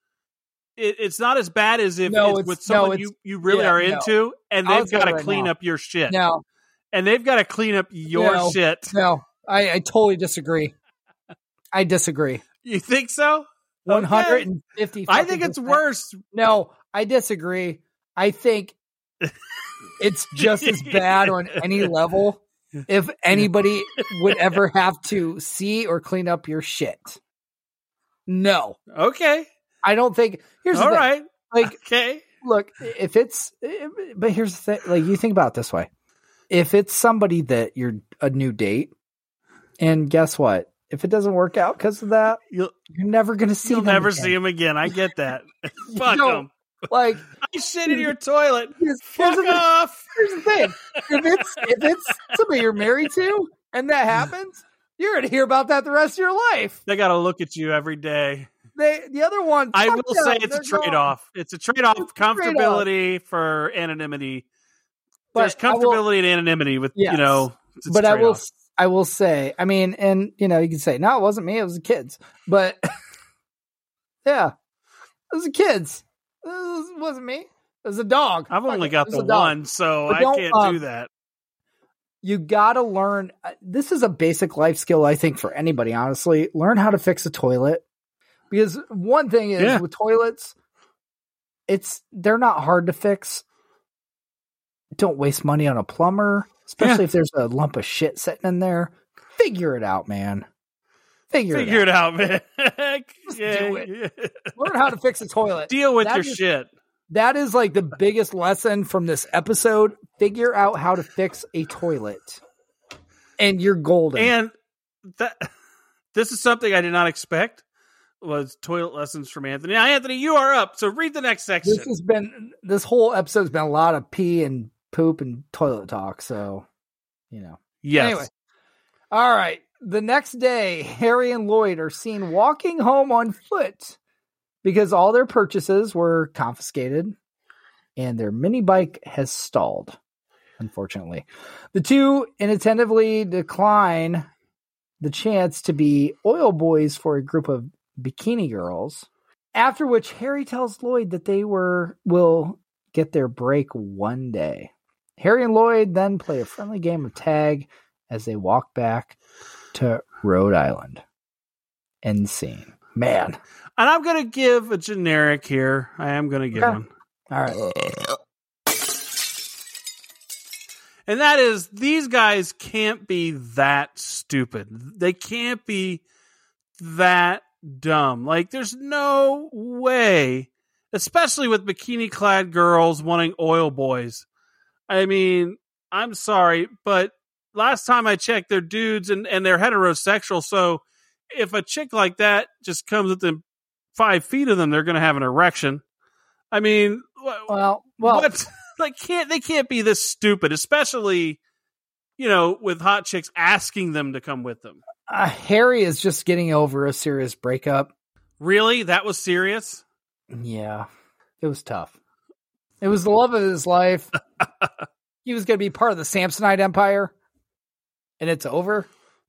it, it's not as bad as if No, it's, with someone it's- you you really yeah, are no. into, and they've got to right clean now. up your shit, no, and they've got to clean up your No. shit. no, I, I totally disagree. I disagree. You think so? One hundred and fifty. I think it's worse. No, I disagree. I think it's just as bad on any level if anybody would ever have to see or clean up your shit. No, Okay. I don't think. Here's the All right. Like, Okay. look, if it's, but here's the thing. Like, you think about it this way: if it's somebody that you're a new date, and guess what? If it doesn't work out because of that, You'll you're never going to see. you'll them never again. see him again. I get that. Fuck them. Like, I shit in your toilet. here's, here's Fuck the thing. here's the thing: if it's if it's somebody you're married to, and that happens, you're going to hear about that the rest of your life. They got to look at you every day. They the other one. I will them. say it's a trade off. It's a trade off. A trade-off. Comfortability for anonymity. But There's I will- comfortability and anonymity with Yes. you know. but I will. I will say. I mean, and you know, you can say, no, it wasn't me. It was the kids. But yeah, it was the kids. It wasn't me. It was a dog. I've only got the one, so But I can't um, do that. You got to learn. uh, This is a basic life skill, I think, for anybody. Honestly, learn how to fix a toilet. Because one thing is Yeah. with toilets, it's they're not hard to fix. Don't waste money on a plumber, especially if there's a lump of shit sitting in there. Figure it out, man. Figure, Figure it out. it out, man. yeah, do it. yeah. Learn how to fix a toilet. Deal with That your is- shit. That is like the biggest lesson from this episode. Figure out how to fix a toilet, and you're golden. And that this is something I did not expect was toilet lessons from Anthony. Now, Anthony, you are up. So read the next section. this has been this whole episode's been a lot of pee and poop and toilet talk. So, you know. yes. Anyway, all right. The next day, Harry and Lloyd are seen walking home on foot because all their purchases were confiscated and their mini bike has stalled. Unfortunately, the two inattentively decline the chance to be oil boys for a group of bikini girls. After which, Harry tells Lloyd that they were will get their break one day. Harry and Lloyd then play a friendly game of tag as they walk back to Rhode Island. End scene. Man. And I'm going to give a generic here. I am going to give Okay. one. All right. And that is these guys can't be that stupid. They can't be that dumb. Like there's no way, especially with bikini clad girls wanting oil boys. I mean, I'm sorry, but last time I checked, they're dudes and, and they're heterosexual. So if a chick like that just comes within five feet of them, they're going to have an erection. I mean, Well, well, what? Like, can't they can't be this stupid? Especially, you know, with hot chicks asking them to come with them. uh, Harry is just getting over a serious breakup. Really, that was serious. Yeah, it was tough. It was the love of his life. he was going to be part of the Samsonite Empire, and it's over.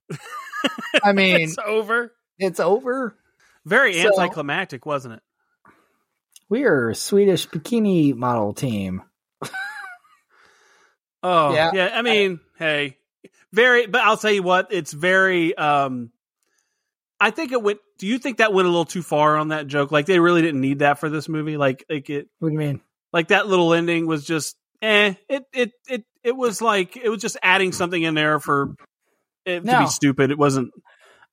I mean, it's over. it's over. Very So- anticlimactic, wasn't it? We are a Swedish bikini model team. Oh, Yeah. yeah. I mean, hey, very. But I'll tell you what, it's very. um I think it went. Do you think that went a little too far on that joke? Like they really didn't need that for this movie. Like, like it, What do you mean? like that little ending was just eh. It, it, it, it was like it was just adding something in there for it to be stupid. It wasn't.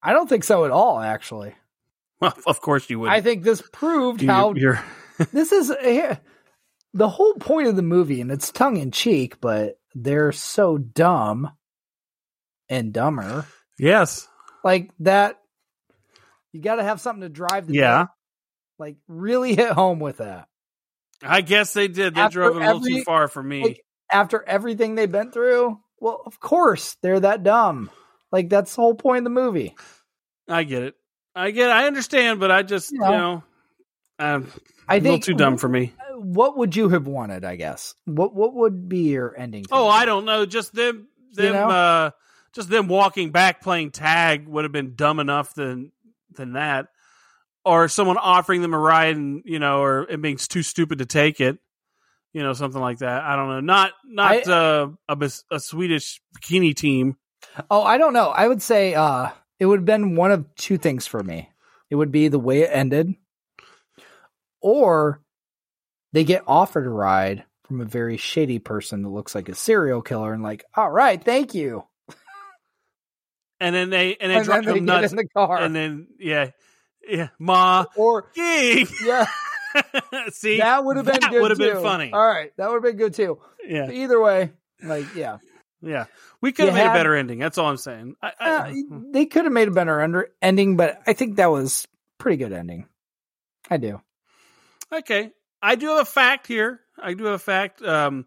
I don't think so at all. Actually, Well, of course you would. I think this proved You- how you're this is eh, the whole point of the movie, and it's tongue in cheek, but they're so dumb and dumber. yes. Like that You got to have something to drive the Yeah. bit. Like really hit home with that. I guess they did. They After drove it a little every- too far for me. like, After everything they've been through, well, of course they're that dumb. Like that's the whole point of the movie. I get it. I get. It. I understand, but I just You you know, know, um, I a little think too dumb for me. What would you have wanted? I guess. What What would be your ending? Oh? I don't know. Just them, them, You know? uh, just them walking back playing tag would have been dumb enough than than that, or someone offering them a ride and you know, or it being too stupid to take it. You know, something like that. I don't know. Not not I- uh, a a Swedish bikini team. Oh, I don't know. I would say uh it would have been one of two things for me. It would be the way it ended, or they get offered a ride from a very shady person that looks like a serial killer and like, all right, thank you. And then they and they And drive them nuts. in the car. And then yeah, yeah, ma, or gee. yeah, See, that would have been that good. would have been funny. All right, that would have been good too. yeah, But either way, like yeah, yeah. We could have made had- a better ending. That's all I'm saying. I, I, Uh, they could have made a better under ending, but I think that was pretty good ending. I do. Okay. I do have a fact here. I do have a fact. Um,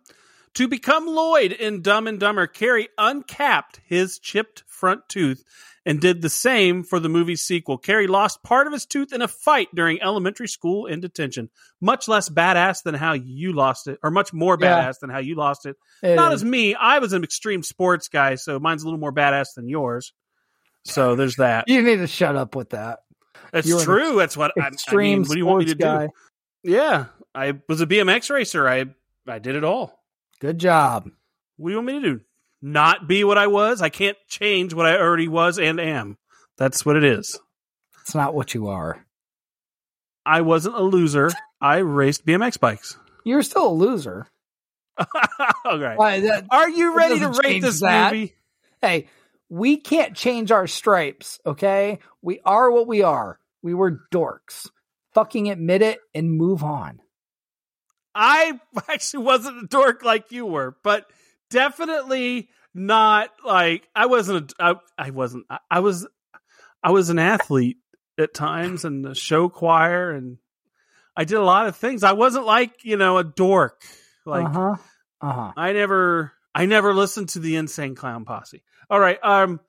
to become Lloyd in Dumb and Dumber, Carrey uncapped his chipped front tooth and did the same for the movie's sequel. Carrey lost part of his tooth in a fight during elementary school in detention. Much less badass than how you lost it, or much more Yeah. badass than how you lost it. It Not is. as me. I was an extreme sports guy, so mine's a little more badass than yours. So there's that. you need to shut up with that. That's You're true. That's what I, I Extreme mean. What do you want me to guy. do? Yeah, I was a BMX racer. I I did it all. Good job. What do you want me to do? Not be what I was? I can't change what I already was and am. That's what it is. It's not what you are. I wasn't a loser. I raced BMX bikes. You're still a loser. All right. Why, that- Are you ready to rate this that. movie? hey, we can't change our stripes, okay? We are what we are. We were dorks. Fucking admit it and move on. I actually wasn't a dork like you were, but definitely not like I wasn't. A, I, I wasn't. I, I was. I was an athlete at times and the show choir, and I did a lot of things. I wasn't like you know a dork. Like uh huh. Uh huh. I never. I never listened to the Insane Clown Posse. All right. Um.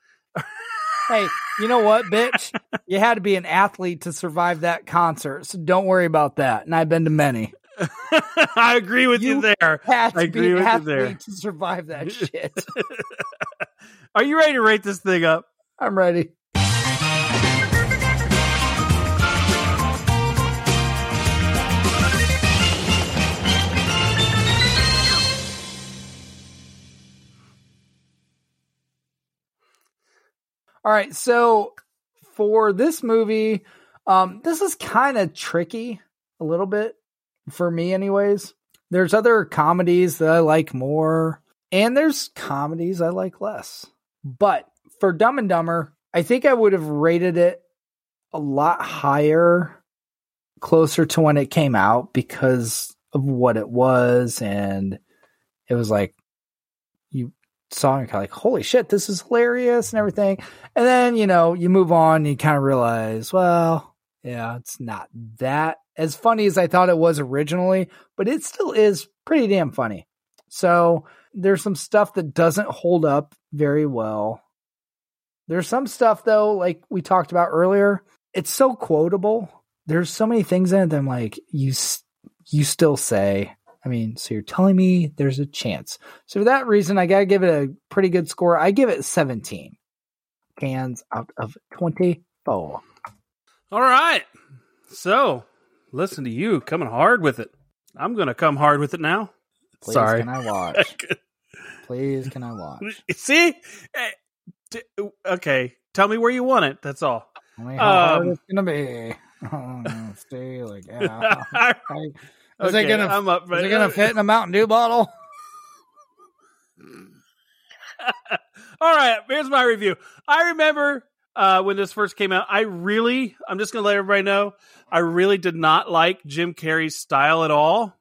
Hey, you know what, bitch? you had to be an athlete to survive that concert, so don't worry about that. And I've been to many. I agree with you, You there. I agree with you there. to survive that shit. Are you ready to rate this thing up? I'm ready. All right, so for this movie, um, this is kind of tricky a little bit for me, anyways. There's other comedies that I like more, and there's comedies I like less. But for Dumb and Dumber, I think I would have rated it a lot higher, closer to when it came out because of what it was, and it was like you saw and kind of like, holy shit, this is hilarious and everything. And then you know you move on, you kind of realize, well, yeah, it's not that as funny as I thought it was originally, but it still is pretty damn funny. So there's some stuff that doesn't hold up very well. There's some stuff though, like we talked about earlier, it's so quotable. There's so many things in it that I'm like, you you still say. I mean, so you're telling me there's a chance. So for that reason, I gotta give it a pretty good score. I give it 17 cans out of 24. All right. So, listen to you coming hard with it. I'm going to come hard with it now. Please, Sorry. can I watch? Please, can I watch? See? Eh, Okay. Tell me where you want it. That's all. Tell me how hard Um, it's gonna be. Stay like, yeah. okay, Is it gonna? I'm up. Is it gonna fit in a Mountain Dew bottle? All right, here's my review. I remember uh, when this first came out, I really, I'm just going to let everybody know, I really did not like Jim Carrey's style at all.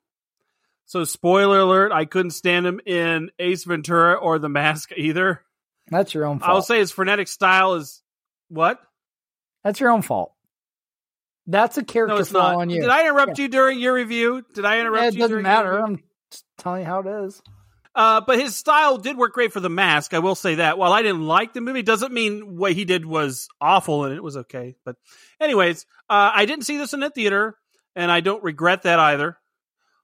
So, spoiler alert, I couldn't stand him in Ace Ventura or The Mask either. That's your own fault. I'll say his frenetic style is what? That's your own fault. That's a character No, it's flaw not. on you. Did I interrupt you during your review? Did I interrupt Yeah, it you? doesn't during matter. I'm just telling you how it is. Uh, but his style did work great for the mask. I will say that. While I didn't like the movie, doesn't mean what he did was awful and it was okay. But, anyways, uh, I didn't see this in the theater, and I don't regret that either.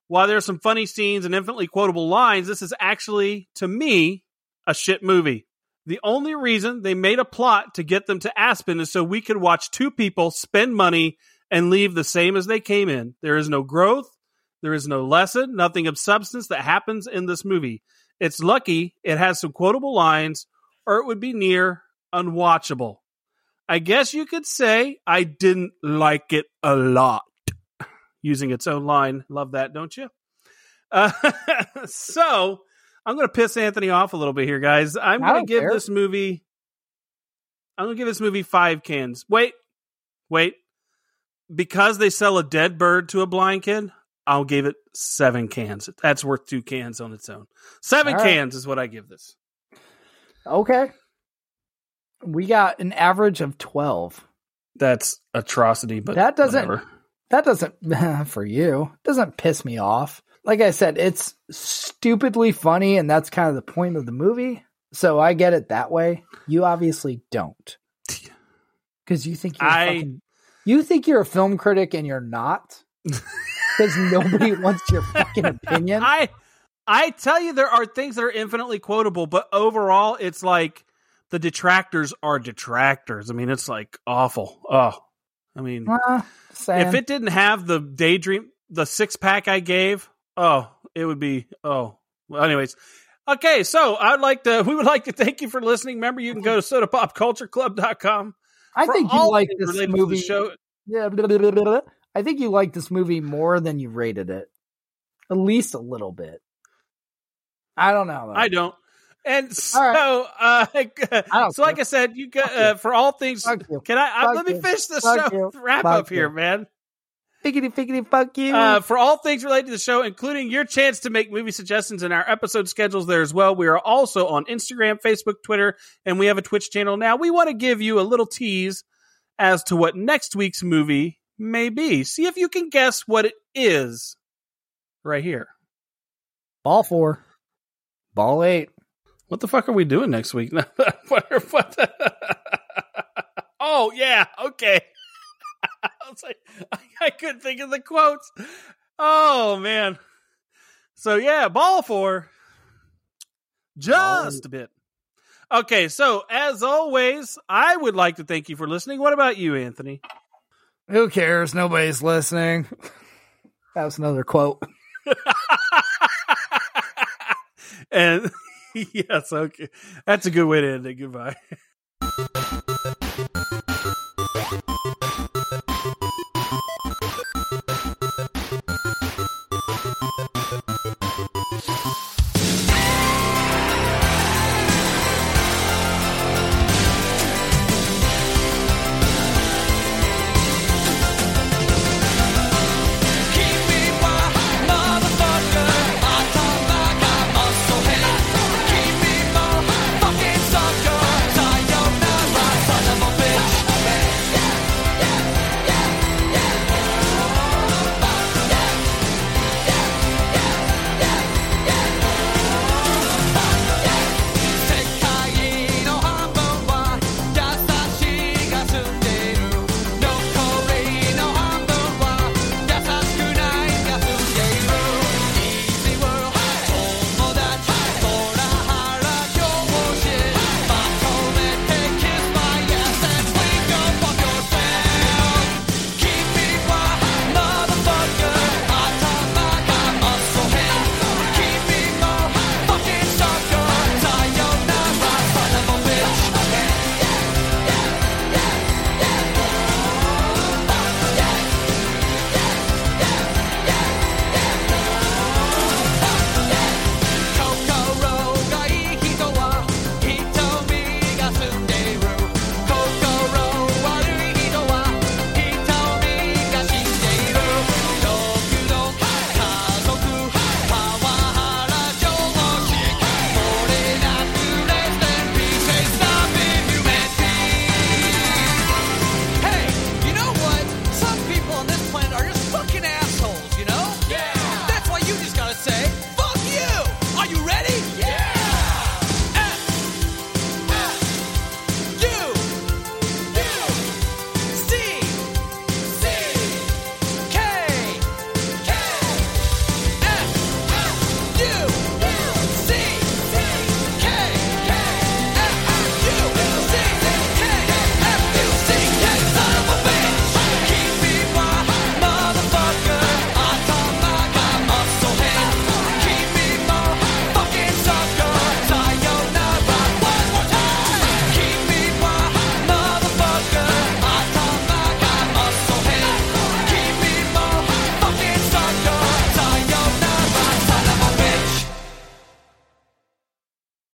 While there's some funny scenes and infinitely quotable lines, this is actually, to me, a shit movie. The only reason they made a plot to get them to Aspen is so we could watch two people spend money and leave the same as they came in. There is no growth. There is no lesson, nothing of substance that happens in this movie. It's lucky it has some quotable lines, or it would be near unwatchable. I guess you could say I didn't like it a lot. Using its own line. Love that, don't you? Uh, so, I'm going to piss Anthony off a little bit here, guys. I'm going to give care. this movie. I'm going to give this movie five cans. Wait, wait. Because they sell a dead bird to a blind kid, I'll give it seven cans. That's worth two cans on its own. Seven right. cans is what I give this. Okay. We got an average of 12. That's atrocity, but That doesn't- whatever. That doesn't, for you, doesn't piss me off. Like I said, it's stupidly funny, and that's kind of the point of the movie. So I get it that way. You obviously don't. Because you think I- fucking, you think you're a film critic and you're not. Because nobody wants your fucking opinion. I I tell you, there are things that are infinitely quotable, but overall, it's like the detractors are detractors. I mean, it's like awful. Oh, I mean, Uh, if it didn't have the daydream, the six pack I gave, oh, it would be oh. Well, anyways, okay. So I'd like to. We would like to thank you for listening. Remember, you can go to sodapopcultureclub.com. I think you like this movie. show. Yeah, blah, blah, blah. I think you like this movie more than you rated it. At least a little bit. I don't know. though. I don't. And so, All uh, don't so like. I said, you got uh, for all things. You. Can I? I Fuck let me finish the Fuck show. you. Wrap Fuck up here, man. Figgity, figgity, fuck you. Uh, for all things related to the show, including your chance to make movie suggestions in our episode schedules there as well. We are also on Instagram, Facebook, Twitter, and we have a Twitch channel now. We want to give you a little tease as to what next week's movie may be. See if you can guess what it is right here. Ball four. Ball eight. What the fuck are we doing next week? what, what- oh, yeah. Okay. I was like, I, I couldn't think of the quotes. Oh, man. So, yeah, ball four. Just a bit. Okay, so as always, I would like to thank you for listening. What about you, Anthony? Who cares? Nobody's listening. That was another quote. and yes, okay. That's a good way to end it. Goodbye.